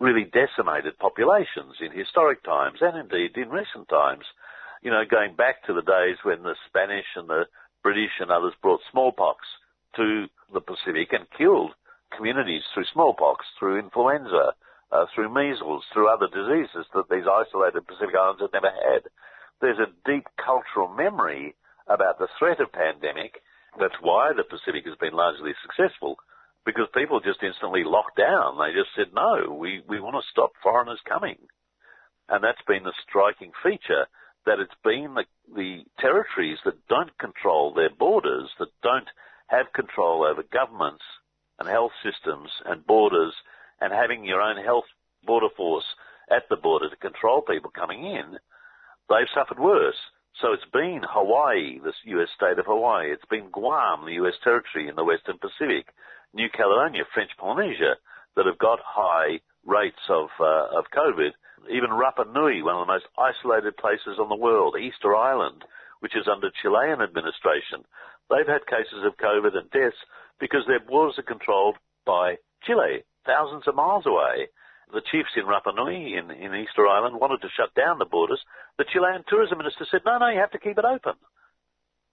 really decimated populations in historic times and indeed in recent times. You know, going back to the days when the Spanish and the British and others brought smallpox to the Pacific and killed communities through smallpox, through influenza, uh, through measles, through other diseases that these isolated Pacific Islands had never had. There's a deep cultural memory about the threat of pandemic. That's why the Pacific has been largely successful because people just instantly locked down. They just said, no, we, we want to stop foreigners coming. And that's been the striking feature that it's been the, the territories that don't control their borders, that don't have control over governments and health systems and borders and having your own health border force at the border to control people coming in, they've suffered worse. So it's been Hawaii, the US state of Hawaii. It's been Guam, the US territory in the Western Pacific, New Caledonia, French Polynesia, that have got high rates of uh, of COVID. Even Rapa Nui, one of the most isolated places on the world, Easter Island, which is under Chilean administration, They've had cases of COVID and deaths because their borders are controlled by Chile, thousands of miles away. The chiefs in Rapa Nui in, in Easter Island wanted to shut down the borders. The Chilean tourism minister said, no, no, you have to keep it open.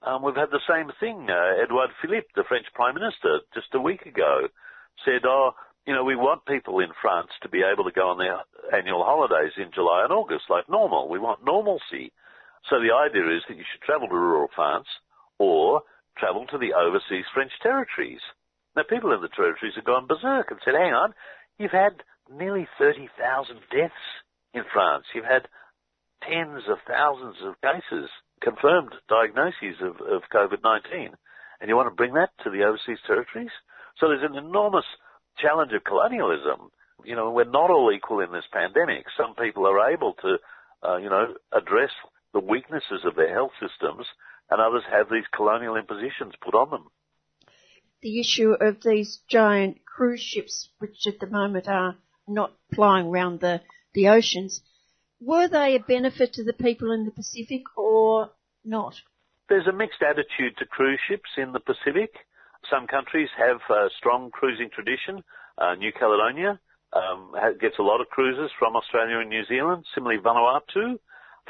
Um, we've had the same thing. Uh, Edouard Philippe, the French Prime Minister, just a week ago, said, oh, you know, we want people in France to be able to go on their annual holidays in July and August like normal. We want normalcy. So the idea is that you should travel to rural France or travel to the overseas French territories. Now, people in the territories have gone berserk and said, hang on, you've had nearly 30,000 deaths in France. You've had tens of thousands of cases, confirmed diagnoses of, of COVID-19. And you want to bring that to the overseas territories? So there's an enormous challenge of colonialism. You know, we're not all equal in this pandemic. Some people are able to, uh, you know, address the weaknesses of their health systems and others have these colonial impositions put on them. The issue of these giant cruise ships, which at the moment are not flying around the, the oceans. Were they a benefit to the people in the Pacific or not? There's a mixed attitude to cruise ships in the Pacific. Some countries have a strong cruising tradition. Uh, New Caledonia um, gets a lot of cruises from Australia and New Zealand. Similarly, Vanuatu,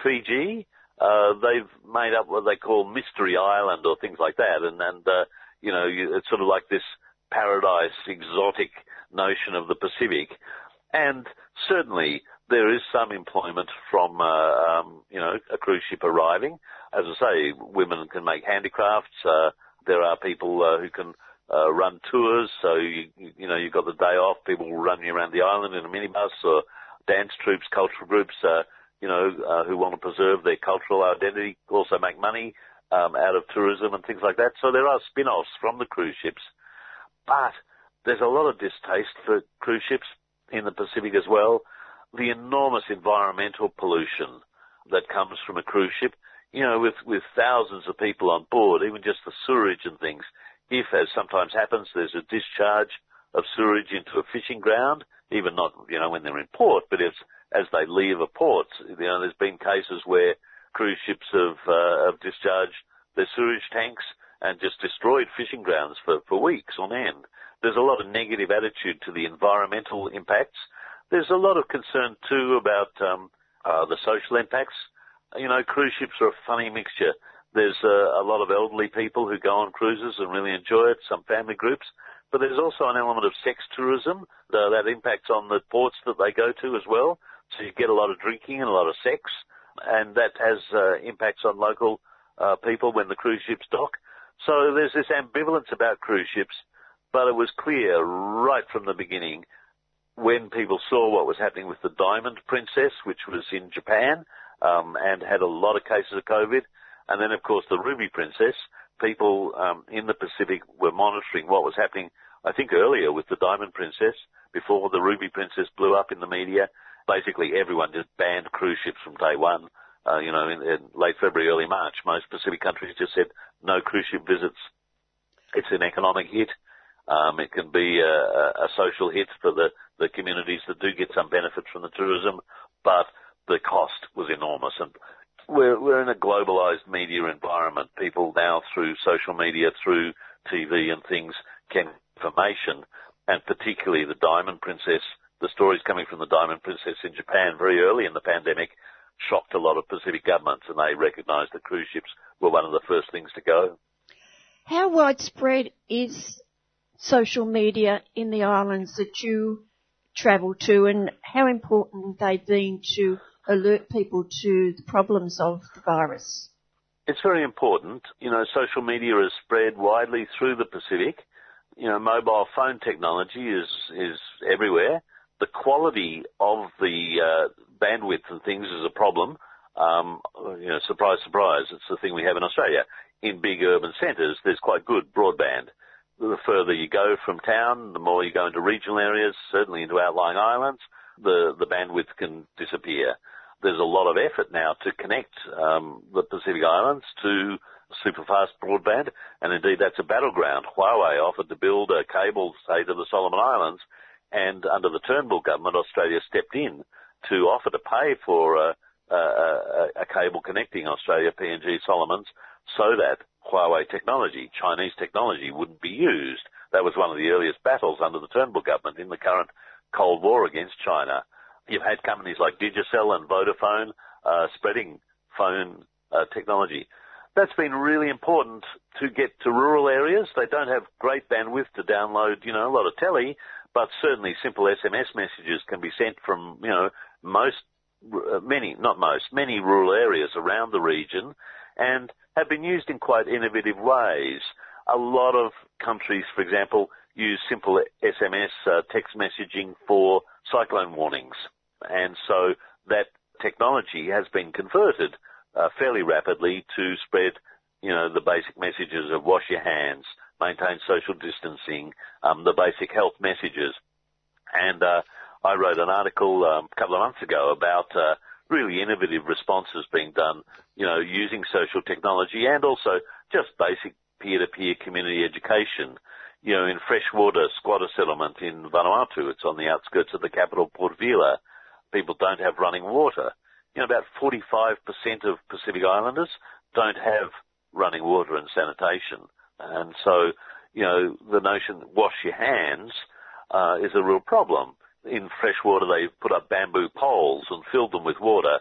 Fiji, uh, they've made up what they call Mystery Island or things like that, and and uh, you know you, it's sort of like this paradise, exotic notion of the Pacific, and certainly there is some employment from uh, um, you know a cruise ship arriving. As I say, women can make handicrafts. Uh, there are people uh, who can uh, run tours, so you you know you've got the day off. People will run you around the island in a minibus or dance troupes, cultural groups. Uh, you know, uh, who want to preserve their cultural identity, also make money um, out of tourism and things like that. So there are spin-offs from the cruise ships, but there's a lot of distaste for cruise ships in the Pacific as well. The enormous environmental pollution that comes from a cruise ship, you know, with, with thousands of people on board, even just the sewerage and things. If, as sometimes happens, there's a discharge of sewerage into a fishing ground, even not, you know, when they're in port, but it's as they leave a port. You know, there's been cases where cruise ships have, uh, have discharged their sewage tanks and just destroyed fishing grounds for, for weeks on end. There's a lot of negative attitude to the environmental impacts. There's a lot of concern too about um, uh, the social impacts. You know, cruise ships are a funny mixture. There's uh, a lot of elderly people who go on cruises and really enjoy it, some family groups, but there's also an element of sex tourism uh, that impacts on the ports that they go to as well. So you get a lot of drinking and a lot of sex, and that has uh, impacts on local uh, people when the cruise ships dock. So there's this ambivalence about cruise ships, but it was clear right from the beginning when people saw what was happening with the Diamond Princess, which was in Japan um, and had a lot of cases of COVID, and then of course the Ruby Princess. People um, in the Pacific were monitoring what was happening. I think earlier with the Diamond Princess, before the Ruby Princess blew up in the media, basically everyone just banned cruise ships from day one. Uh, you know, in, in late February, early March, most Pacific countries just said no cruise ship visits. It's an economic hit. Um, it can be a, a social hit for the, the communities that do get some benefit from the tourism, but the cost was enormous. And we're, we're in a globalized media environment. People now through social media, through TV and things can information, and particularly the Diamond Princess the stories coming from the Diamond Princess in Japan very early in the pandemic shocked a lot of Pacific governments and they recognised that cruise ships were one of the first things to go. How widespread is social media in the islands that you travel to and how important have they been to alert people to the problems of the virus? It's very important. You know, social media is spread widely through the Pacific. You know, mobile phone technology is, is everywhere the quality of the uh, bandwidth and things is a problem. Um, you know, surprise, surprise, it's the thing we have in Australia. In big urban centres, there's quite good broadband. The further you go from town, the more you go into regional areas, certainly into outlying islands, the, the bandwidth can disappear. There's a lot of effort now to connect um, the Pacific Islands to super fast broadband, and indeed that's a battleground. Huawei offered to build a cable, say, to the Solomon Islands, and under the Turnbull government, Australia stepped in to offer to pay for a, a, a cable connecting Australia, PNG, Solomons, so that Huawei technology, Chinese technology, wouldn't be used. That was one of the earliest battles under the Turnbull government in the current Cold War against China. You've had companies like Digicel and Vodafone uh, spreading phone uh, technology. That's been really important to get to rural areas. They don't have great bandwidth to download, you know, a lot of telly, but certainly simple SMS messages can be sent from, you know, most, uh, many, not most, many rural areas around the region and have been used in quite innovative ways. A lot of countries, for example, use simple SMS uh, text messaging for cyclone warnings. And so that technology has been converted uh, fairly rapidly to spread, you know, the basic messages of wash your hands, maintain social distancing, um, the basic health messages. And uh, I wrote an article um, a couple of months ago about uh, really innovative responses being done, you know, using social technology and also just basic peer-to-peer community education. you know, in freshwater squatter settlement in Vanuatu, it's on the outskirts of the capital, Port Vila, people don't have running water. You know, about 45% of Pacific Islanders don't have running water and sanitation. And so, you know, the notion wash your hands uh, is a real problem. In freshwater, they put up bamboo poles and filled them with water,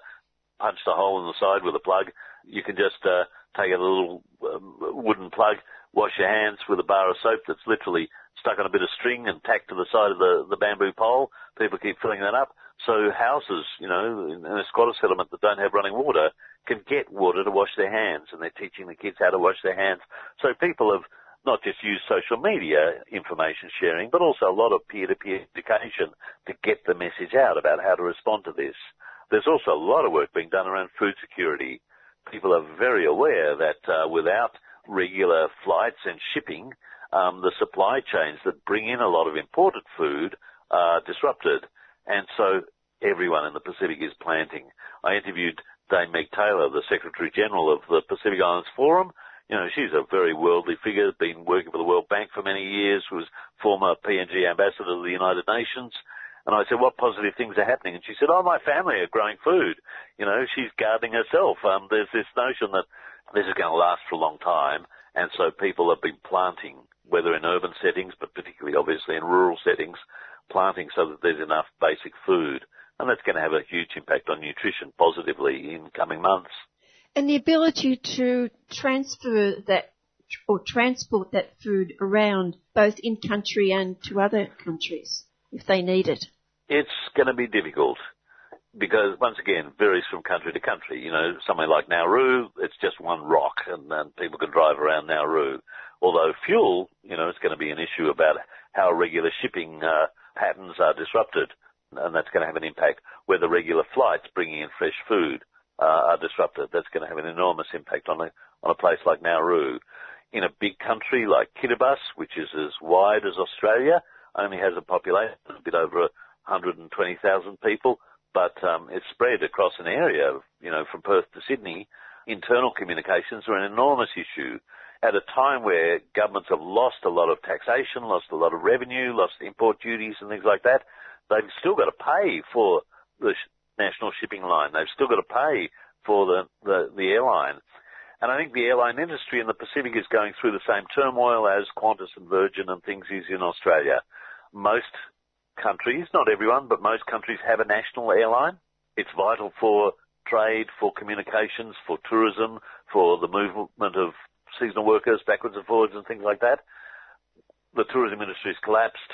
punched a hole in the side with a plug. You can just uh, take a little um, wooden plug, wash your hands with a bar of soap that's literally stuck on a bit of string and tacked to the side of the, the bamboo pole. People keep filling that up. So houses, you know, in a squatter settlement that don't have running water can get water to wash their hands and they're teaching the kids how to wash their hands. So people have not just used social media information sharing, but also a lot of peer-to-peer education to get the message out about how to respond to this. There's also a lot of work being done around food security. People are very aware that uh, without regular flights and shipping, um, the supply chains that bring in a lot of imported food are disrupted. And so everyone in the Pacific is planting. I interviewed Dame Meg Taylor, the Secretary General of the Pacific Islands Forum. You know, she's a very worldly figure, been working for the World Bank for many years, was former PNG ambassador to the United Nations. And I said, what positive things are happening? And she said, oh, my family are growing food. You know, she's gardening herself. Um, there's this notion that this is going to last for a long time. And so people have been planting, whether in urban settings, but particularly obviously in rural settings, planting so that there's enough basic food. And that's going to have a huge impact on nutrition positively in coming months. And the ability to transfer that or transport that food around both in country and to other countries if they need it. It's going to be difficult because once again, varies from country to country. You know, somewhere like Nauru, it's just one rock and, and people can drive around Nauru. Although fuel, you know, it's going to be an issue about how regular shipping uh, patterns are disrupted, and that's going to have an impact. Whether regular flights bringing in fresh food uh, are disrupted, that's going to have an enormous impact on a on a place like Nauru. In a big country like Kiribati, which is as wide as Australia, only has a population of a bit over 120,000 people, but um, it's spread across an area, you know, from Perth to Sydney. Internal communications are an enormous issue at a time where governments have lost a lot of taxation, lost a lot of revenue, lost import duties and things like that, they've still got to pay for the national shipping line. They've still got to pay for the, the, the airline. And I think the airline industry in the Pacific is going through the same turmoil as Qantas and Virgin and things is in Australia. Most countries, not everyone, but most countries have a national airline. It's vital for trade, for communications, for tourism, for the movement of seasonal workers backwards and forwards and things like that. The tourism industry has collapsed.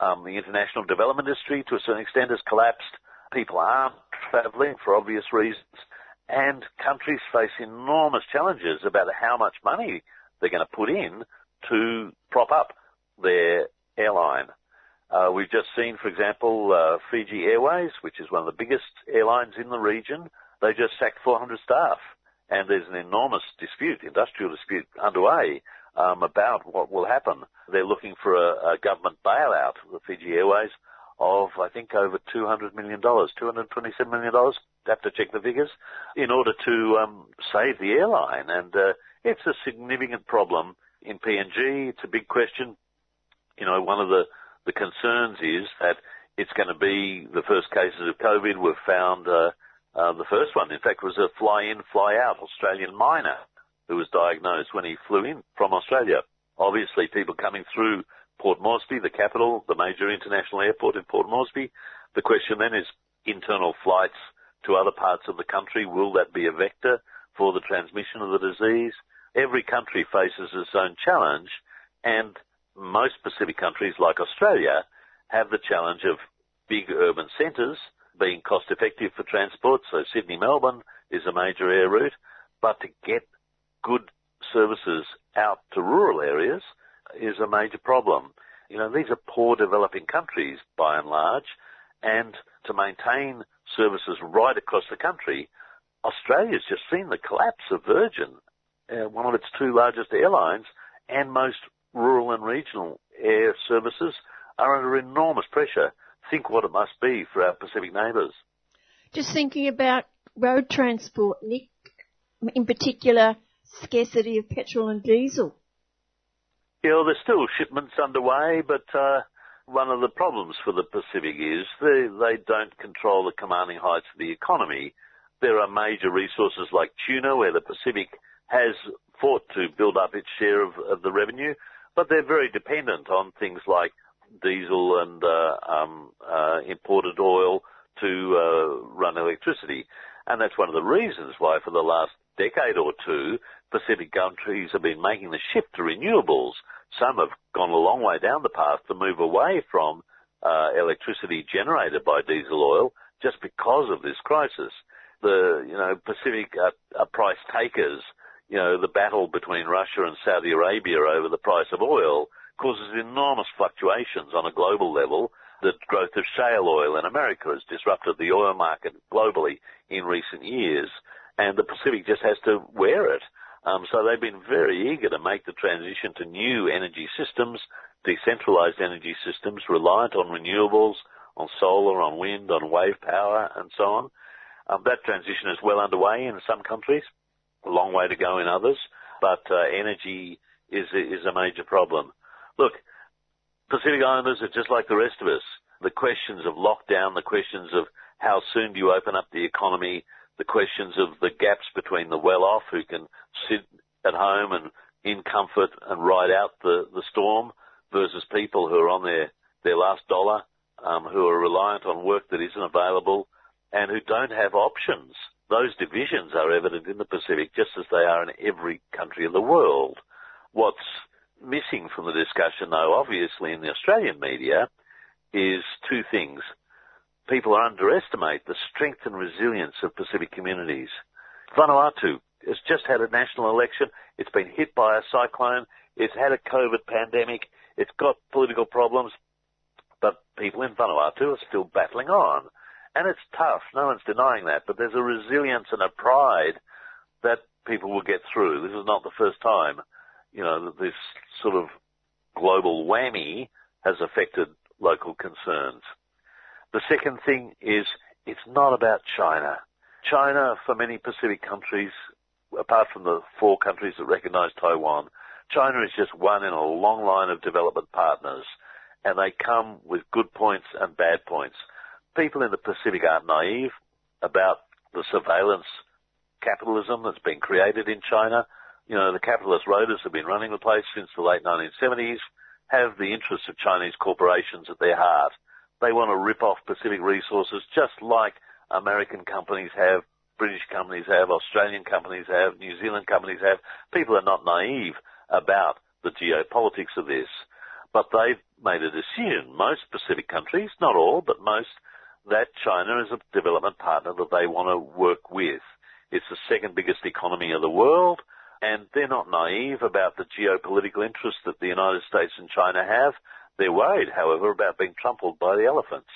Um, the international development industry, to a certain extent, has collapsed. People aren't travelling for obvious reasons. And countries face enormous challenges about how much money they're going to put in to prop up their airline. Uh, we've just seen, for example, uh, Fiji Airways, which is one of the biggest airlines in the region. They just sacked 400 staff and there's an enormous dispute, industrial dispute underway um, about what will happen. They're looking for a, a government bailout of the Fiji Airways of, I think, over $200 million, $227 million. I Have to check the figures in order to um, save the airline, and uh, it's a significant problem in PNG. It's a big question. You know, one of the the concerns is that it's going to be the first cases of COVID were found. Uh, uh, the first one, in fact, was a fly-in, fly-out Australian miner who was diagnosed when he flew in from Australia. Obviously, people coming through Port Moresby, the capital, the major international airport in Port Moresby. The question then is internal flights to other parts of the country. Will that be a vector for the transmission of the disease? Every country faces its own challenge, and most Pacific countries like Australia have the challenge of big urban centres being cost effective for transport. So Sydney Melbourne is a major air route, but to get good services out to rural areas is a major problem. You know, these are poor developing countries by and large, and to maintain services right across the country, Australia's just seen the collapse of Virgin, uh, one of its two largest airlines, and most rural and regional air services are under enormous pressure think what it must be for our Pacific neighbours. Just thinking about road transport, Nick, in particular, scarcity of petrol and diesel. Yeah, know, there's still shipments underway, but uh, one of the problems for the Pacific is they, they don't control the commanding heights of the economy. There are major resources like tuna where the Pacific has fought to build up its share of, of the revenue, but they're very dependent on things like diesel and uh, um, uh, imported oil to uh, run electricity. And that's one of the reasons why for the last decade or two, Pacific countries have been making the shift to renewables. Some have gone a long way down the path to move away from uh, electricity generated by diesel oil just because of this crisis. The you know Pacific are, are price takers. You know the battle between Russia and Saudi Arabia over the price of oil causes enormous fluctuations on a global level. The growth of shale oil in America has disrupted the oil market globally in recent years, and the Pacific just has to wear it. Um, so they've been very eager to make the transition to new energy systems, decentralized energy systems, reliant on renewables, on solar, on wind, on wave power, and so on. Um, that transition is well underway in some countries, a long way to go in others, but uh, energy is is a major problem. Look, Pacific Islanders are just like the rest of us. The questions of lockdown, the questions of how soon do you open up the economy, the questions of the gaps between the well-off who can sit at home and in comfort and ride out the, the storm versus people who are on their, their last dollar, um, who are reliant on work that isn't available and who don't have options. Those divisions are evident in the Pacific just as they are in every country in the world. What's missing from the discussion though, obviously in the Australian media, is two things people underestimate the strength and resilience of Pacific communities. Vanuatu has just had a national election. It's been hit by a cyclone. It's had a COVID pandemic. It's got political problems. But people in Vanuatu are still battling on. And it's tough. No one's denying that. But there's a resilience and a pride that people will get through. This is not the first time, you know, that this sort of global whammy has affected local concerns. The second thing is it's not about China. China, for many Pacific countries, apart from the four countries that recognize Taiwan, China is just one in a long line of development partners, and they come with good points and bad points. People in the Pacific aren't naive about the surveillance capitalism that's been created in China. You know, the capitalist roaders have been running the place since the late 1970s, have the interests of Chinese corporations at their heart. They want to rip off Pacific resources just like American companies have, British companies have, Australian companies have, New Zealand companies have. People are not naive about the geopolitics of this. But they've made a decision, most Pacific countries, not all, but most, that China is a development partner that they want to work with. It's the second biggest economy of the world, and they're not naive about the geopolitical interests that the United States and China have. They're worried, however, about being trampled by the elephants.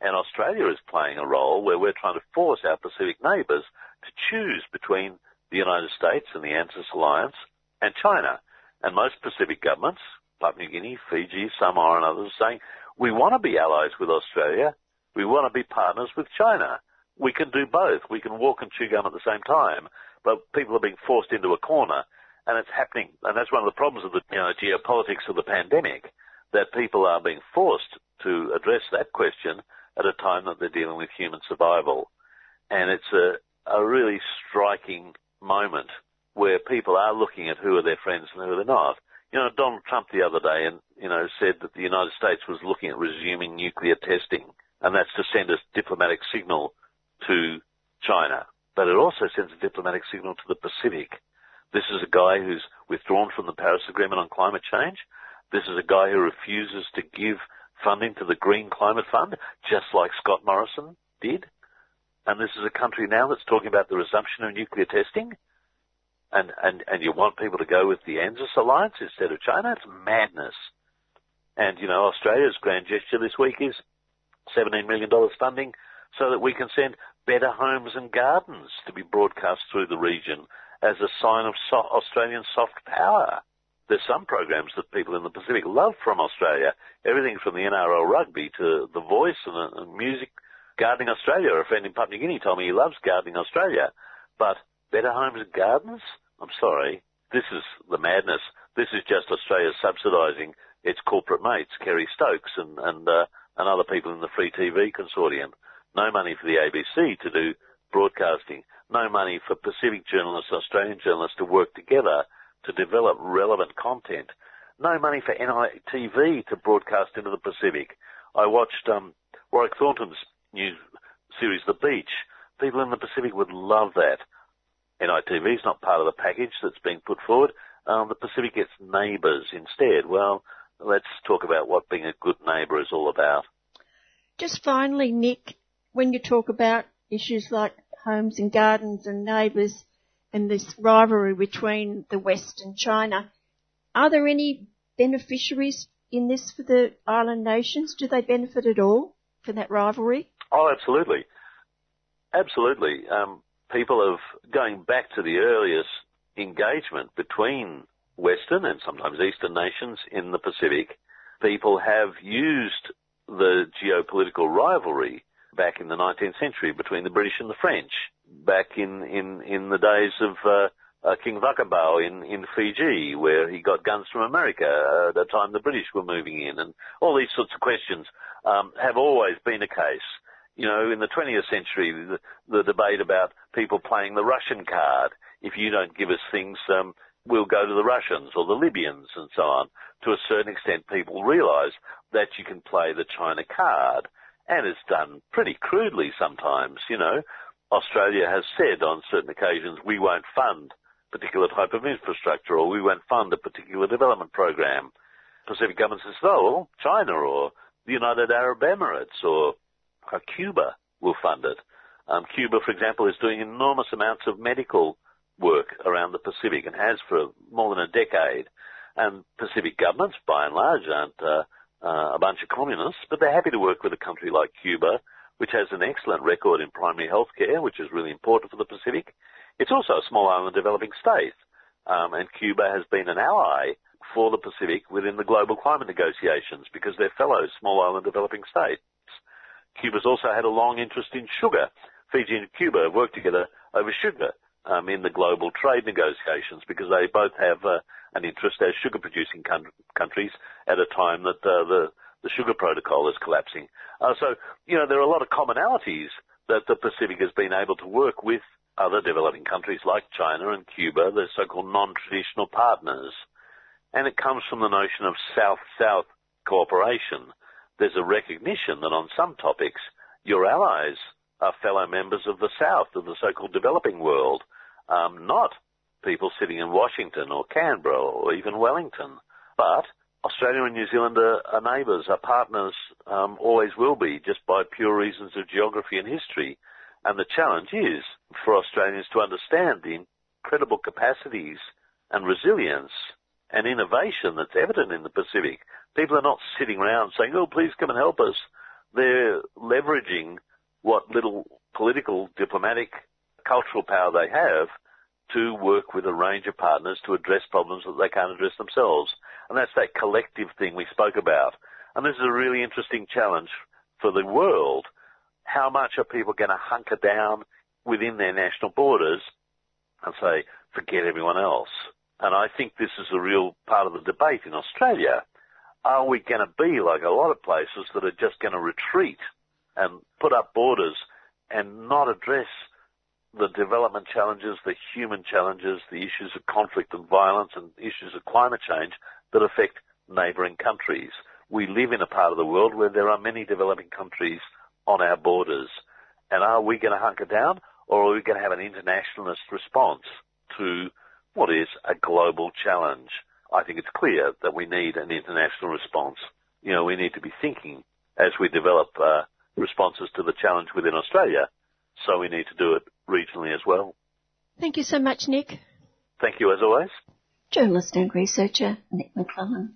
And Australia is playing a role where we're trying to force our Pacific neighbours to choose between the United States and the ANZUS Alliance and China. And most Pacific governments, Papua New Guinea, Fiji, Samoa and others, are saying, we want to be allies with Australia. We want to be partners with China. We can do both. We can walk and chew gum at the same time. But people are being forced into a corner and it's happening. And that's one of the problems of the you know, geopolitics of the pandemic that people are being forced to address that question at a time that they're dealing with human survival. And it's a, a really striking moment where people are looking at who are their friends and who they're not. You know, Donald Trump the other day, and you know, said that the United States was looking at resuming nuclear testing, and that's to send a diplomatic signal to China. But it also sends a diplomatic signal to the Pacific. This is a guy who's withdrawn from the Paris Agreement on climate change. This is a guy who refuses to give funding to the Green Climate Fund, just like Scott Morrison did. And this is a country now that's talking about the resumption of nuclear testing. And, and, and you want people to go with the ANZUS alliance instead of China? It's madness. And, you know, Australia's grand gesture this week is $17 million funding so that we can send better homes and gardens to be broadcast through the region as a sign of so- Australian soft power. There's some programs that people in the Pacific love from Australia. Everything from the NRL rugby to The Voice and, uh, and music. Gardening Australia. A friend in Papua New Guinea told me he loves Gardening Australia. But Better Homes and Gardens? I'm sorry. This is the madness This is just Australia subsidising its corporate mates, Kerry Stokes and and uh, and other people in the Free TV consortium. No money for the ABC to do broadcasting. No money for Pacific journalists, Australian journalists to work together to develop relevant content. No money for NITV to broadcast into the Pacific. I watched um, Warwick Thornton's new series, The Beach. People in the Pacific would love that. NITV is not part of the package that's being put forward. Um, the Pacific gets neighbours instead. Well, let's talk about what being a good neighbour is all about. Just finally, Nick, when you talk about issues like homes and gardens and neighbours and this rivalry between the West and China, are there any beneficiaries in this for the island nations? Do they benefit at all from that rivalry? Oh, absolutely. Absolutely. Um, people have, going back to the earliest engagement between Western and sometimes Eastern nations in the Pacific, people have used the geopolitical rivalry back in the 19th century between the British and the French, back in, in, in the days of uh, uh, King Cakobau in, in Fiji, where he got guns from America uh, at the time the British were moving in, and all these sorts of questions um, have always been a case. You know, in the 20th century, the, the debate about people playing the Russian card. If you don't give us things, um, we'll go to the Russians or the Libyans and so on. To a certain extent, people realise that you can play the China card, and it's done pretty crudely sometimes. You know, Australia has said on certain occasions we won't fund particular type of infrastructure or we won't fund a particular development program. Pacific government says, oh, China or the United Arab Emirates or Cuba will fund it. Um, Cuba, for example, is doing enormous amounts of medical work around the Pacific and has for more than a decade. And Pacific governments, by and large, aren't uh, uh, a bunch of communists, but they're happy to work with a country like Cuba, which has an excellent record in primary health care, which is really important for the Pacific. It's also a small island developing state, um, and Cuba has been an ally for the Pacific within the global climate negotiations because they're fellow small island developing states. Cuba's also had a long interest in sugar. Fiji and Cuba have worked together over sugar um, in the global trade negotiations because they both have uh, an interest as sugar producing con- countries at a time that uh, the, the sugar protocol is collapsing. Uh, so, you know, there are a lot of commonalities that the Pacific has been able to work with other developing countries like China and Cuba, the so-called non-traditional partners. And it comes from the notion of South-South cooperation. There's a recognition that on some topics, your allies are fellow members of the South, of the so-called developing world, um, not people sitting in Washington or Canberra or even Wellington. But Australia and New Zealand are, are neighbours, are partners, um, always will be, just by pure reasons of geography and history. And the challenge is for Australians to understand the incredible capacities and resilience and innovation that's evident in the Pacific. People are not sitting around saying, oh, please come and help us. They're leveraging what little political, diplomatic, cultural power they have to work with a range of partners to address problems that they can't address themselves. And that's that collective thing we spoke about. And this is a really interesting challenge for the world. How much are people going to hunker down within their national borders and say, forget everyone else? And I think this is a real part of the debate in Australia. Are we going to be like a lot of places that are just going to retreat and put up borders and not address the development challenges, the human challenges, the issues of conflict and violence and issues of climate change that affect neighbouring countries. We live in a part of the world where there are many developing countries on our borders. And are we going to hunker down or are we going to have an internationalist response to what is a global challenge? I think it's clear that we need an international response. You know, we need to be thinking as we develop uh, responses to the challenge within Australia, so we need to do it regionally as well. Thank you so much, Nick. Thank you as always. Journalist and researcher Nick Maclellan.